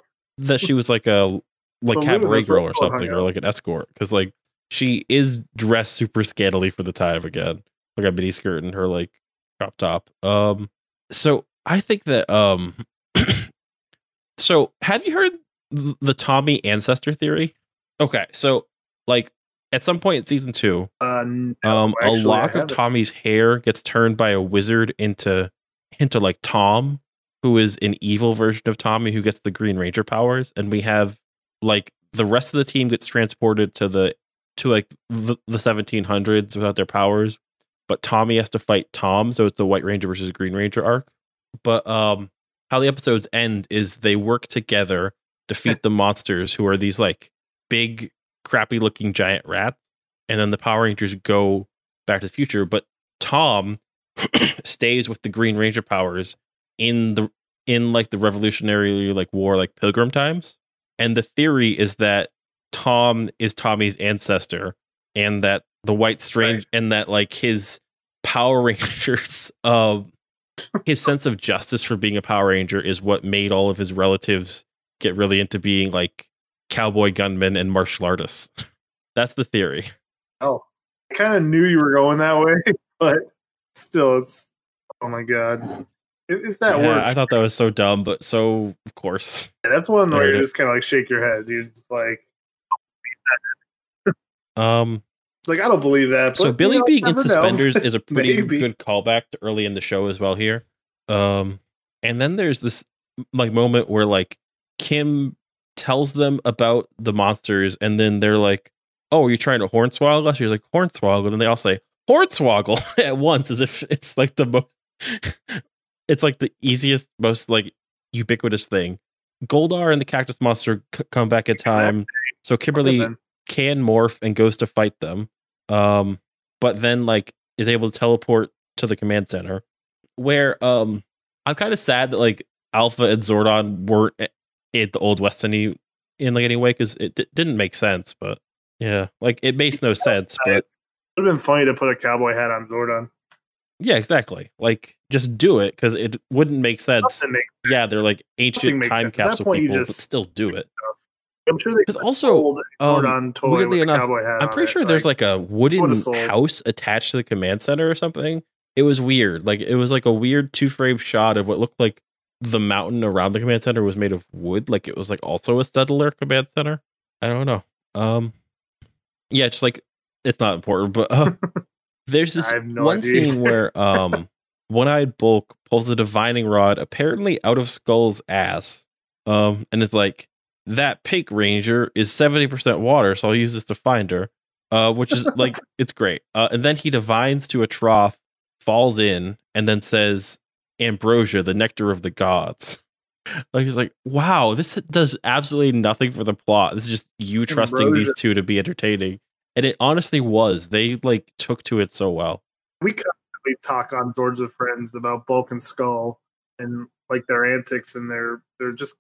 That she was like a like cabaret girl or something, or like an escort, because like she is dressed super scantily for the time again, like a mini skirt and her like crop top. Um, so I think that um, so have you heard the Tommy ancestor theory? Okay, so like at some point in season two, Uh, no, um, a lock of. Tommy's hair gets turned by a wizard into into like Tom, who is an evil version of Tommy who gets the Green Ranger powers, and we have like the rest of the team gets transported to the to like the, the 1700s without their powers, but Tommy has to fight Tom, so it's the White Ranger versus Green Ranger arc. But um, how the episodes end is they work together, defeat the monsters who are these like big, crappy looking giant rats, and then the Power Rangers go back to the future. But Tom stays with the Green Ranger powers in the in like the Revolutionary like War, like Pilgrim times. And the theory is that Tom is Tommy's ancestor, and that the White Strange, and that like his Power Rangers, um, his sense of justice for being a Power Ranger is what made all of his relatives get really into being like cowboy gunmen and martial artists. That's the theory. Oh, I kind of knew you were going that way, but still, it's oh my god. If, that yeah, works, I thought that was so dumb, but so of course. that's one where you just kind of like shake your head, dude. It's like, Um, it's like I don't believe that. so Billy you know, being in know. suspenders is a pretty good callback to early in the show as well here. Um, and then there's this like moment where like Kim tells them about the monsters, and then they're like, "Oh, are you trying to hornswoggle us?" She's like, "Hornswoggle," and then they all say "Hornswoggle" at once, as if it's like the most. It's like the easiest, most like ubiquitous thing. Goldar and the cactus monster c- come back in time, so Kimberly can morph and goes to fight them. Um, but then like is able to teleport to the command center where um I'm kind of sad that like Alpha and Zordon weren't a- in the old West any in like any way because it d- didn't make sense. But yeah, like it makes no sense. But it would have been funny to put a cowboy hat on Zordon. Yeah, exactly. Like just do it because it wouldn't make sense. Makes Yeah, they're like ancient time sense. Capsule point, people, but still do it. I'm sure they also, um, weirdly enough, I'm pretty it, sure there's like a wooden house attached to the command center or something. It was weird. Like it was like a weird two frame shot of what looked like the mountain around the command center was made of wood. Like it was like also a settler command center. I don't know. Um, yeah, just like it's not important, but uh, there's this no one idea. scene where um, one eyed Bulk pulls the divining rod apparently out of Skull's ass, um, and is like, "That pink ranger is seventy percent water, so I'll use this to find her." Uh, which is like it's great. Uh, and then he divines to a trough, falls in, and then says, "Ambrosia, the nectar of the gods." Like it's like, wow, this does absolutely nothing for the plot. This is just you trusting these two to be entertaining, and it honestly was. They like took to it so well. we constantly talk on Zords with Friends about Bulk and Skull and like their antics and their their just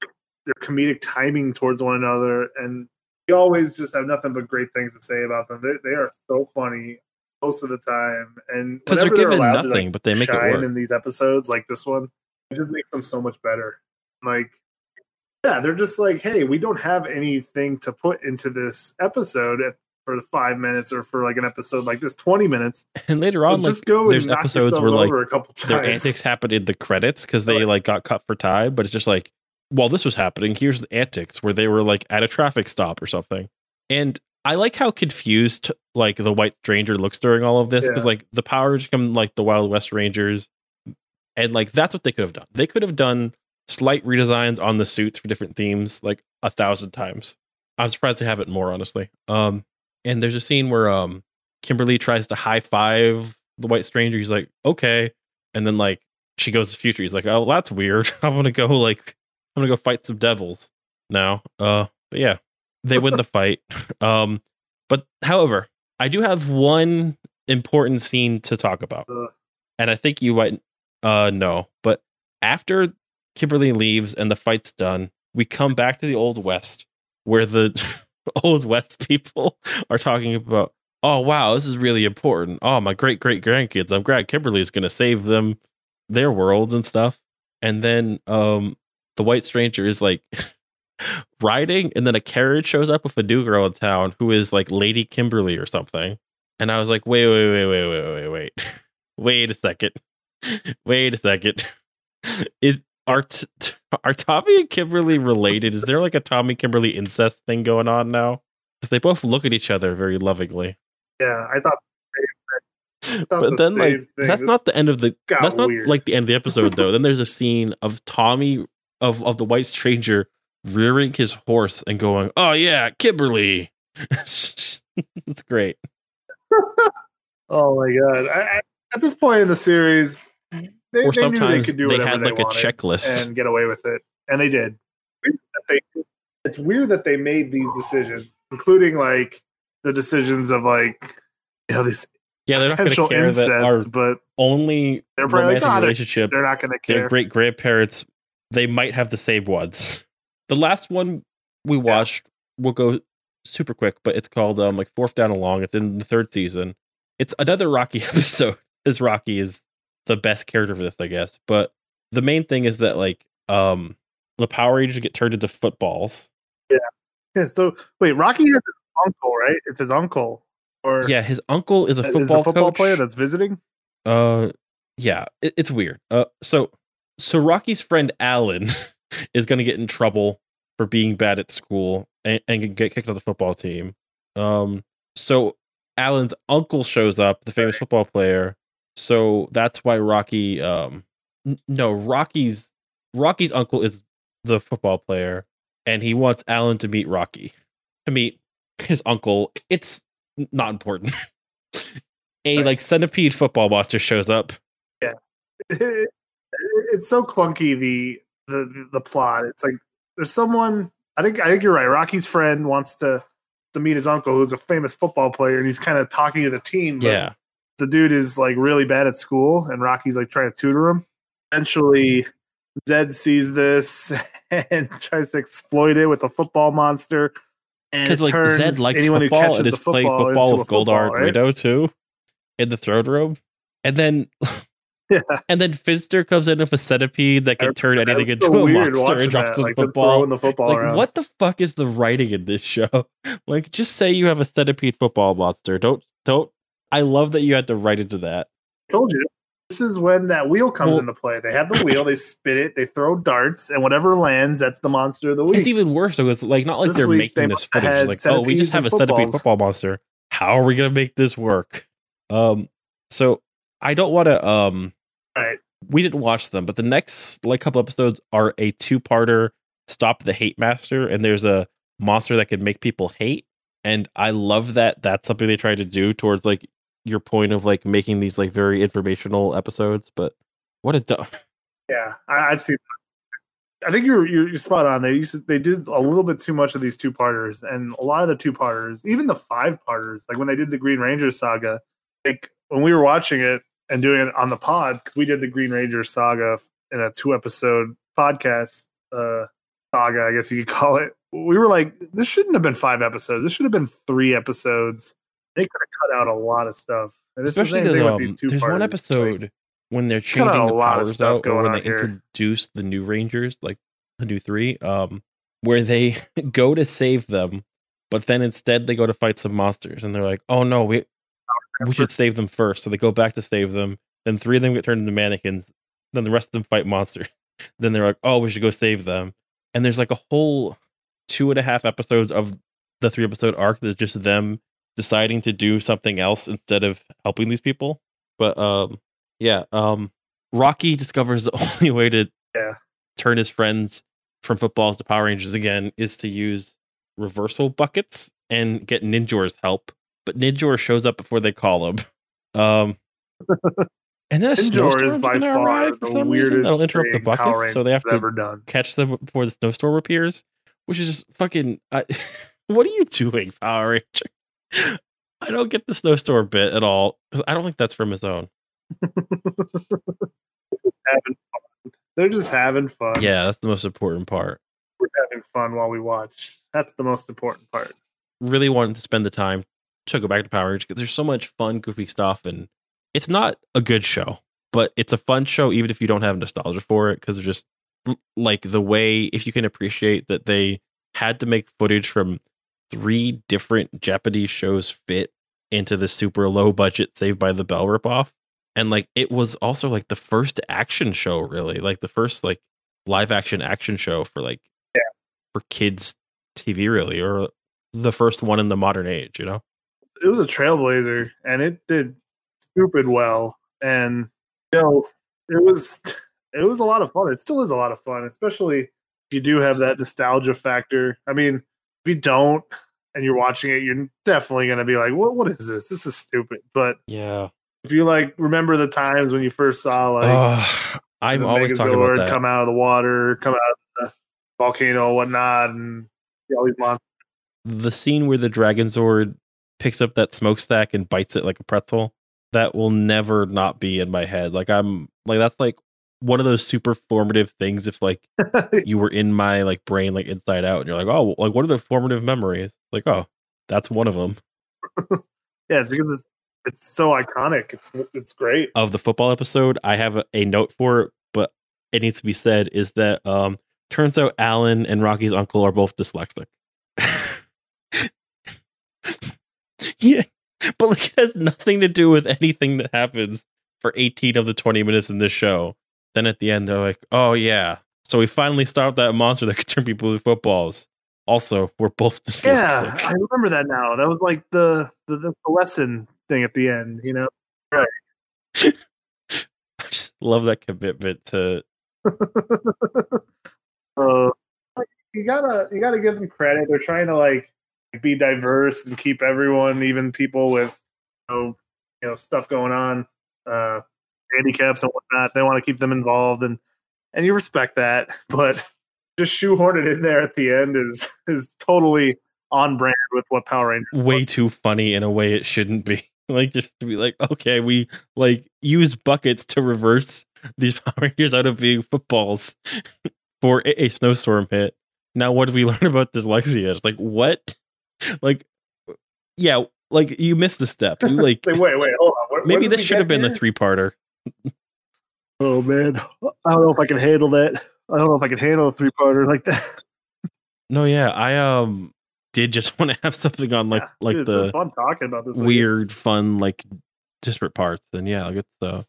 their comedic timing towards one another, and we always just have nothing but great things to say about them. They they are so funny most of the time, and because they're given to, nothing, like, but they make it shine work. in these episodes like this one. It just makes them so much better. Like, yeah, they're just like, hey, we don't have anything to put into this episode at, for five minutes or for like an episode like this, twenty minutes. And later on, like just go there's and knock episodes where like over a couple their times. antics happened in the credits because they like got cut for time, but it's just like while this was happening, here's the antics where they were like at a traffic stop or something. And I like how confused like the White Stranger looks during all of this because Yeah. like the powers come like the Wild West Rangers, and like that's what they could have done. They could have done slight redesigns on the suits for different themes like a thousand times. I'm surprised they haven't more honestly. Um, and there's a scene where um Kimberly tries to high five the White Stranger. He's like, okay, and then like she goes to the future. He's like, oh, that's weird. I'm gonna go like I'm gonna go fight some devils now. Uh, but yeah, they win the fight. Um, but however, I do have one important scene to talk about, Uh. and I think you might uh know. But after Kimberly leaves and the fight's done, we come back to the old west where the old west people are talking about. Oh wow, this is really important. Oh my great great grandkids. I'm glad Kimberly's gonna save them their worlds and stuff. And then um the white stranger is like riding and then a carriage shows up with a new girl in town who is like Lady Kimberly or something. And I was like, wait, wait, wait, wait, wait, wait, wait. Wait a second. Wait a second. Is are t- t- are Tommy and Kimberly related? Is there like a Tommy Kimberly incest thing going on now? Because they both look at each other very lovingly. Yeah, I thought. thought But the then like thing. that's This not the end of the that's not weird. like the end of the episode though. then there's a scene of Tommy of of the white stranger rearing his horse and going, "Oh yeah, Kimberly." it's great. Oh my god! I, I, at this point in the series, they, or they knew they sometimes could do they, had like they a checklist. and get away with it, and they did. Weird that they- it's weird that they made these decisions, including like the decisions of like you know these yeah, they're not going to care incest, that our but only they're probably romantic like, "Ah, they're, relationship, they're not going to their care. great grandparents, they might have the same ones. The last one we watched will go super quick, but it's called um like Fourth Down Along. It's in the third season. It's another Rocky episode. As Rocky is the best character for this, I guess. But the main thing is that like um the Power Rangers get turned into footballs. Yeah, Yeah. so wait, Rocky has his uncle, right? It's his uncle, or Yeah, his uncle is a is football, a football coach. player that's visiting. Uh, yeah, it, it's weird. Uh, so so Rocky's friend Alan is going to get in trouble for being bad at school and, and get kicked off the football team. Um, so Alan's uncle shows up, the famous football player. So that's why Rocky. Um, n- no, Rocky's Rocky's uncle is the football player, and he wants Alan to meet Rocky, to meet his uncle. It's not important. A Right. like centipede football monster shows up. Yeah, it's so clunky the the the plot. It's like there's someone. I think I think you're right. Rocky's friend wants to to meet his uncle, who's a famous football player, and he's kind of talking to the team. but Yeah, the dude is like really bad at school, and Rocky's like trying to tutor him. Eventually, Zedd sees this and tries to exploit it with a football monster. And because like turns Zedd likes anyone who catches and is playing football football with football, Goldar right? Guido too in the throne room, and then Yeah. and then Finster comes in with a centipede that can turn anything into so a monster and drops that, like, football. the football like around. what the fuck is the writing in this show? Like just say you have a centipede football monster. Don't don't. I love that you had to write into that. told you. This is when that wheel comes Well- into play. They have the wheel, they spit it, they throw darts, and whatever lands, that's the monster of the week. It's even worse. So it's like not like This they're week, they making this footage. Like, oh, we just have a centipede footballs. football monster. How are we gonna make this work? Um, so I don't want to. Um, Right. we didn't watch them, but the next like couple episodes are a two-parter. Stop the hate master, and there's a monster that can make people hate, and I love that. That's something they try to do towards like your point of like making these like very informational episodes. But what a dumb. Yeah, I, I've seen. I think you're, you're you're spot on. They used to, they did a little bit too much of these two parters, and a lot of the two parters, even the five parters, like when they did the Green Ranger saga, like when we were watching it and doing it on the pod because we did the Green Ranger saga in a two episode podcast uh, saga, I guess you could call it. We were like, this shouldn't have been five episodes. This should have been three episodes. They could have cut out a lot of stuff. And the Especially thing um, with these two there's one parters. episode when they're changing a the lot of powers stuff out, or when they here. introduce the new Rangers, like the new three, um, where they go to save them, but then instead they go to fight some monsters, and they're like, "Oh no, we we should save them first. So they go back to save them. Then three of them get turned into mannequins. Then the rest of them fight monsters. Then they're like, "Oh, we should go save them." And there's like a whole two and a half episodes of the three episode arc that's just them deciding to do something else instead of helping these people. But um yeah, um Rocky discovers the only way to Yeah. turn his friends from footballs to Power Rangers again is to use reversal buckets and get Ninjor's help. But Ninjor shows up before they call him. Um And then a snowstorm is by far arrive for some reason that'll interrupt the thing Power bucket, so they have to catch them before the snowstorm appears, which is just fucking. I, what are you doing, Power Ranger? I don't get the snowstorm bit at all. I don't think that's from his own. They're just having fun. Yeah, that's the most important part. We're having fun while we watch. That's the most important part. Really wanted to spend the time to go back to Power Rangers because there's so much fun, goofy stuff, and it's not a good show, but it's a fun show even if you don't have nostalgia for it because it's just like the way if you can appreciate that they had to make footage from three different Japanese shows fit into the super low budget Saved by the Bell ripoff. And like it was also like the first action show, really, like the first like live action action show for like Yeah. for kids TV, really, or the first one in the modern age, you know? It was a trailblazer, and it did stupid well. And you know, it was it was a lot of fun. It still is a lot of fun, especially if you do have that nostalgia factor. I mean, you don't and you're watching it, you're definitely gonna be like, "What? What is this? This is stupid." But Yeah. if you like remember the times when you first saw like Oh, I'm the always talking about that. come out of the water, come out of the volcano, and whatnot, and all these monsters. the scene where the Dragon Zord picks up that smokestack and bites it like a pretzel, that will never not be in my head. Like I'm like that's like one of those super formative things if like you were in my like brain like inside out and you're like, "Oh, like what are the formative memories?" Like, "Oh, that's one of them." yeah, it's because it's it's so iconic. It's it's great. Of the football episode, I have a, a note for it, but it needs to be said is that um turns out Alan and Rocky's uncle are both dyslexic. yeah. But like it has nothing to do with anything that happens for 18 of the 20 minutes in this show. Then at the end they're like, "Oh yeah. So we finally stopped that monster that could turn people into footballs." Also, we're both dyslexic. Yeah, I remember that now. That was like the the, the lesson thing at the end. You know, Right. I just love that commitment to uh, you gotta you gotta give them credit. They're trying to like be diverse and keep everyone, even people with you know, you know stuff going on, uh, handicaps and whatnot. They want to keep them involved, and and you respect that. But just shoehorn it in there at the end is is totally on brand with what Power Rangers. way too funny in a way it shouldn't be. Like just to be like, okay, we like use buckets to reverse these Power Rangers out of being footballs for a, a snowstorm hit. Now what do we learn about dyslexia? It's like what? Like yeah, like you missed the step. You like wait, wait, hold on. Maybe this should have been the three parter. Oh man, I don't know if I can handle that. I don't know if I can handle a three parter like that. No, yeah, I um did just want to have something on like Yeah, like dude, the fun talking about this. weird, fun, like disparate parts. And yeah, like it's uh,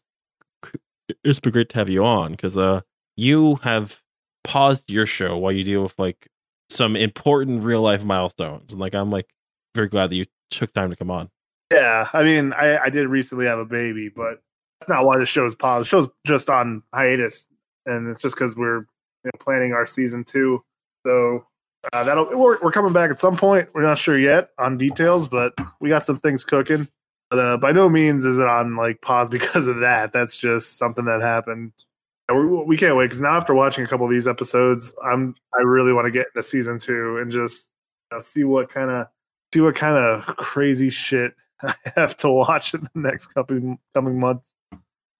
it's been great to have you on because uh, you have paused your show while you deal with like some important real life milestones, and like I'm like very glad that you took time to come on. Yeah, I mean, I, I did recently have a baby, but that's not why the show's paused. The show's just on hiatus, and it's just because we're you know, planning our season two. So uh, that'll we're, we're coming back at some point. We're not sure yet on details, but we got some things cooking. But uh, by no means is it on like pause because of that. That's just something that happened. We, we can't wait because now after watching a couple of these episodes, I'm I really want to get into season two and just you know, see what kind of see what kind of crazy shit I have to watch in the next couple coming months.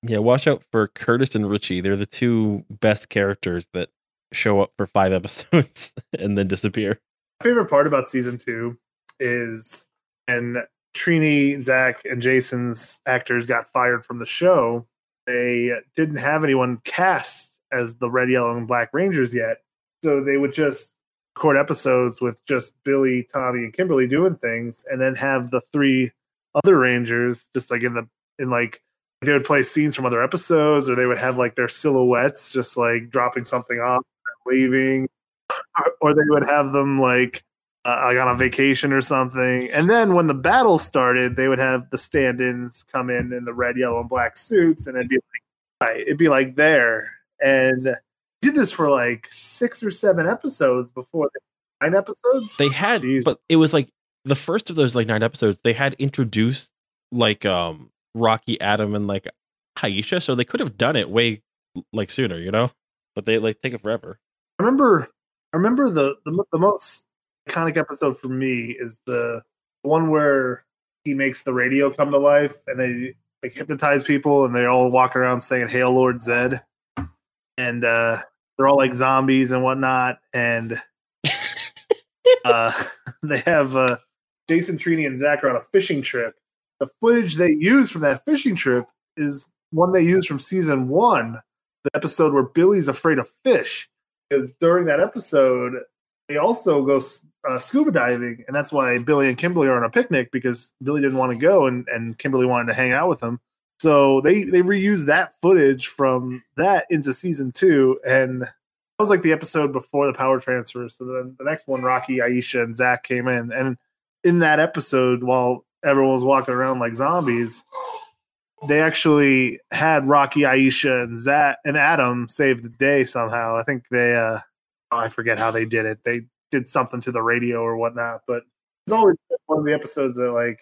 Yeah, watch out for Curtis and Richie. They're the two best characters that show up for five episodes and then disappear. Favorite part about season two is and Trini, Zack, and Jason's actors got fired from the show. They didn't have anyone cast as the Red, Yellow, and Black Rangers yet, so they would just record episodes with just Billy, Tommy, and Kimberly doing things, and then have the three other Rangers just like in the in like they would play scenes from other episodes, or they would have like their silhouettes just like dropping something off, and leaving, or they would have them like uh, like on a vacation or something. And then when the battle started, they would have the stand-ins come in in the red, yellow, and black suits, and it'd be like, right, it'd be like there. And did this for like six or seven episodes before the nine episodes. They had, Jeez. but it was like the first of those like nine episodes. They had introduced like um Rocky, Adam, and like Aisha, so they could have done it way like sooner, you know. But they like take it forever. I remember, I remember the, the the most iconic episode for me is the one where he makes the radio come to life and they like hypnotize people and they all walk around saying "Hail Lord Zedd," and uh, they're all like zombies and whatnot, and uh, they have uh, Jason Trini and Zack are on a fishing trip. The footage they use from that fishing trip is one they used from season one, the episode where Billy's afraid of fish. Because during that episode, they also go uh, scuba diving, and that's why Billy and Kimberly are on a picnic because Billy didn't want to go, and, and Kimberly wanted to hang out with him. So they they reused that footage from that into season two, and that was like the episode before the power transfer. So then the next one, Rocky, Aisha, and Zack came in, and in that episode, while everyone was walking around like zombies, they actually had Rocky, Aisha, and Zack and Adam save the day somehow. I think they, uh, oh, I forget how they did it. They did something to the radio or whatnot, but it's always one of the episodes that like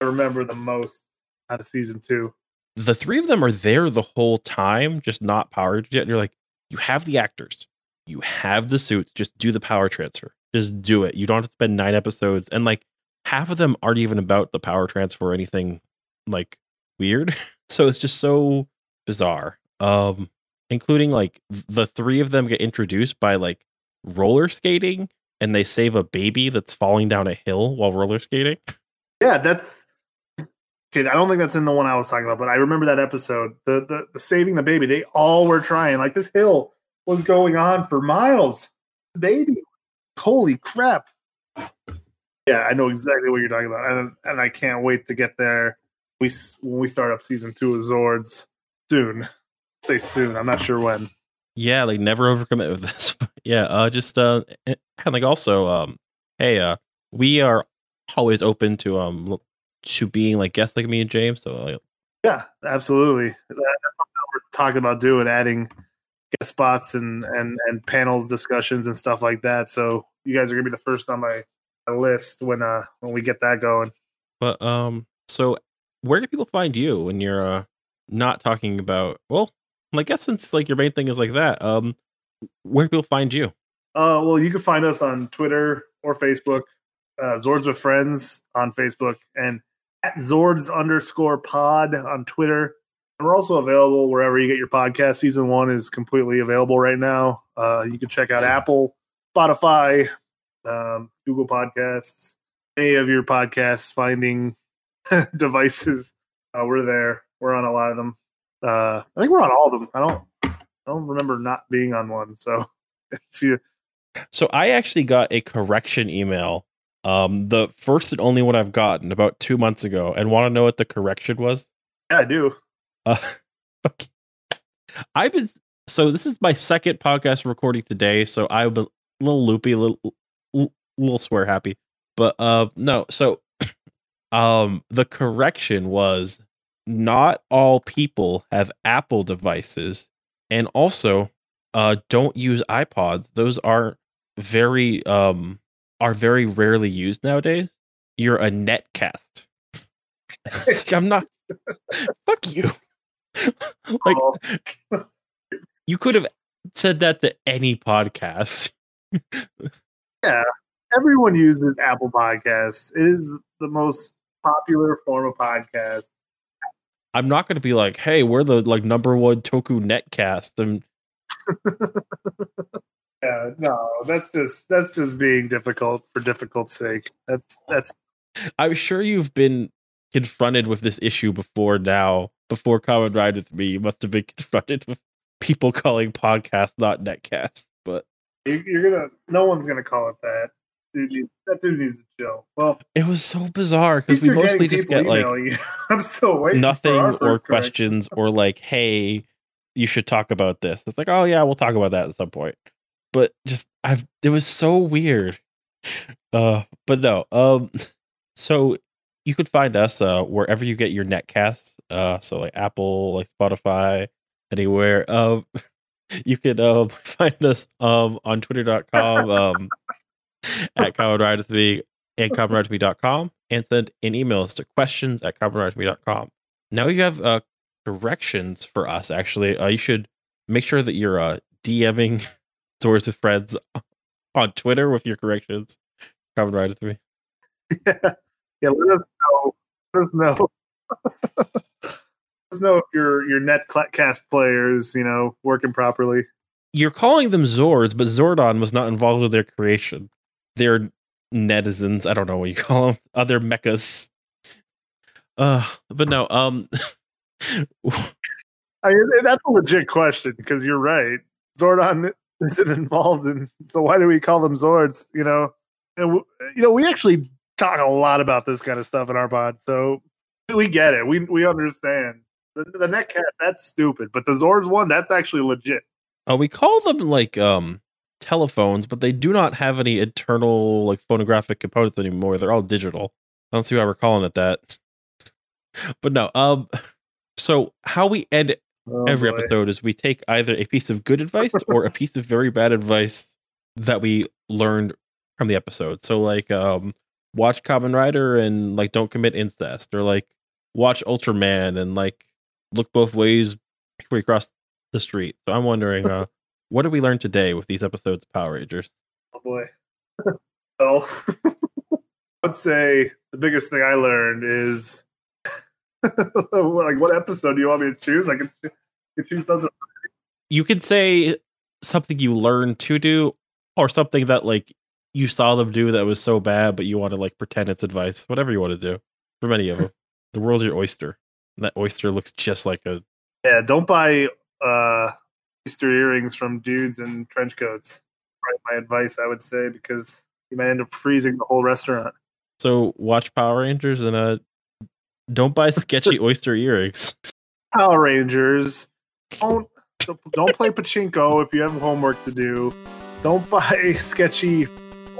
I remember the most out of season two. The three of them are there the whole time, just not powered yet. You're like, you have the actors, you have the suits, just do the power transfer. Just do it. You don't have to spend nine episodes. And like half of them aren't even about the power transfer or anything like weird. So it's just so bizarre. Um, including like the three of them get introduced by like roller skating and they save a baby that's falling down a hill while roller skating. Yeah, that's okay. I don't think that's in the one I was talking about, but I remember that episode. The the, the saving the baby. They all were trying. Like this hill was going on for miles. Baby, holy crap! Yeah, I know exactly what you're talking about, and and I can't wait to get there. We when we start up season two of Zords soon. Say soon. I'm not sure when. Yeah, like never overcommit with this. Yeah, uh just uh and like also um hey uh we are always open to um to being like guests like me and James. So like, Yeah, absolutely. That's something we're talking about doing, adding guest spots and and and panels discussions and stuff like that. So you guys are gonna be the first on my, my list when uh when we get that going. but um so where can people find you when you're uh not talking about well I guess since like your main thing is like that, um where can people find you? Uh, well, you can find us on Twitter or Facebook, uh, Zords with Friends on Facebook, and at Zords underscore Pod on Twitter. And we're also available wherever you get your podcast. Season one is completely available right now. Uh, you can check out Apple, Spotify, um, Google Podcasts, any of your podcasts finding devices. Uh, we're there. We're on a lot of them. Uh, I think we're on all of them. I don't. I don't remember not being on one. So if you So I actually got a correction email, um the first and only one I've gotten about 2 months ago and want to know what the correction was? Yeah, I do. Uh, okay. I've been so this is my second podcast recording today, so I'm a little loopy, a little, l- little swear happy. But uh, no, so um, the correction was not all people have Apple devices, and also uh, don't use iPods. Those are very um are very rarely used nowadays. You're a netcast. Like, I'm not. Fuck you. like Oh, you could have said that to any podcast. yeah, everyone uses Apple Podcasts. It is the most popular form of podcast. I'm not going to be like, "Hey, we're the like number one Toku netcast." And Yeah, no, that's just that's just being difficult for difficult sake. That's that's I'm sure you've been confronted with this issue before. Now, before Kamen Ride with Me, you must have been confronted with people calling podcasts not netcast. But you're gonna. No one's gonna call it that. Dude, needs, that dude needs to chill. Well, it was so bizarre because we mostly just get like you. I'm still waiting. nothing for or questions or like, hey, you should talk about this. It's like, oh yeah, we'll talk about that at some point. But just I've it was so weird. Uh but no. Um so you could find us uh wherever you get your netcasts. Uh so like Apple, like Spotify, anywhere. Um you could um find us um on twitter.com um at common ride with me and commonridewithme.com and send an emails to questions at commonridewithme.com. Now you have uh corrections for us. Actually, uh, you should make sure that you're uh, DMing Zords with Friends on Twitter with your corrections. Kamen Rider Three. yeah, let us know. Let us know. let us know if your your netcast players, you know, working properly. You're calling them Zords, but Zordon was not involved with their creation. They're netizens. I don't know what you call them. Other mechas. Uh, but no. Um, I mean, that's a legit question because you're right. Zordon isn't involved in, so why do we call them Zords? You know, and w- you know, we actually talk a lot about this kind of stuff in our pod, so we get it. We we understand. The, the netcast that's stupid, but the Zords one that's actually legit. uh, we call them like um telephones, but they do not have any internal like phonographic components anymore. They're all digital. I don't see why we're calling it that. But no. Um. So how we end Oh, every boy. episode is we take either a piece of good advice or a piece of very bad advice that we learned from the episode. So like um watch Kamen Rider and like don't commit incest or like watch Ultraman and like look both ways before you cross the street. So I'm wondering uh what did we learn today with these episodes of Power Rangers? Oh boy. well, I'd say the biggest thing I learned is like what episode do you want me to choose? I can, I can choose something. You could say something you learned to do or something that like you saw them do that was so bad but you want to like pretend it's advice. Whatever you want to do. For many of them. the world's your oyster. And that oyster looks just like a Yeah, don't buy uh Easter earrings from dudes in trench coats. Right, my advice I would say because you might end up freezing the whole restaurant. so watch Power Rangers and uh don't buy sketchy oyster earrings. Power Rangers, don't don't play pachinko if you have homework to do. Don't buy sketchy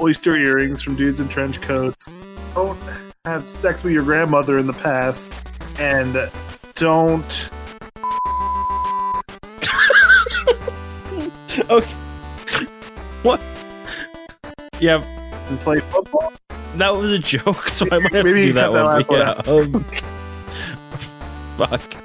oyster earrings from dudes in trench coats. Don't have sex with your grandmother in the past, and don't. okay. What? Yeah, And play football. that was a joke, so I might have Maybe to do that that one. yeah, um, fuck.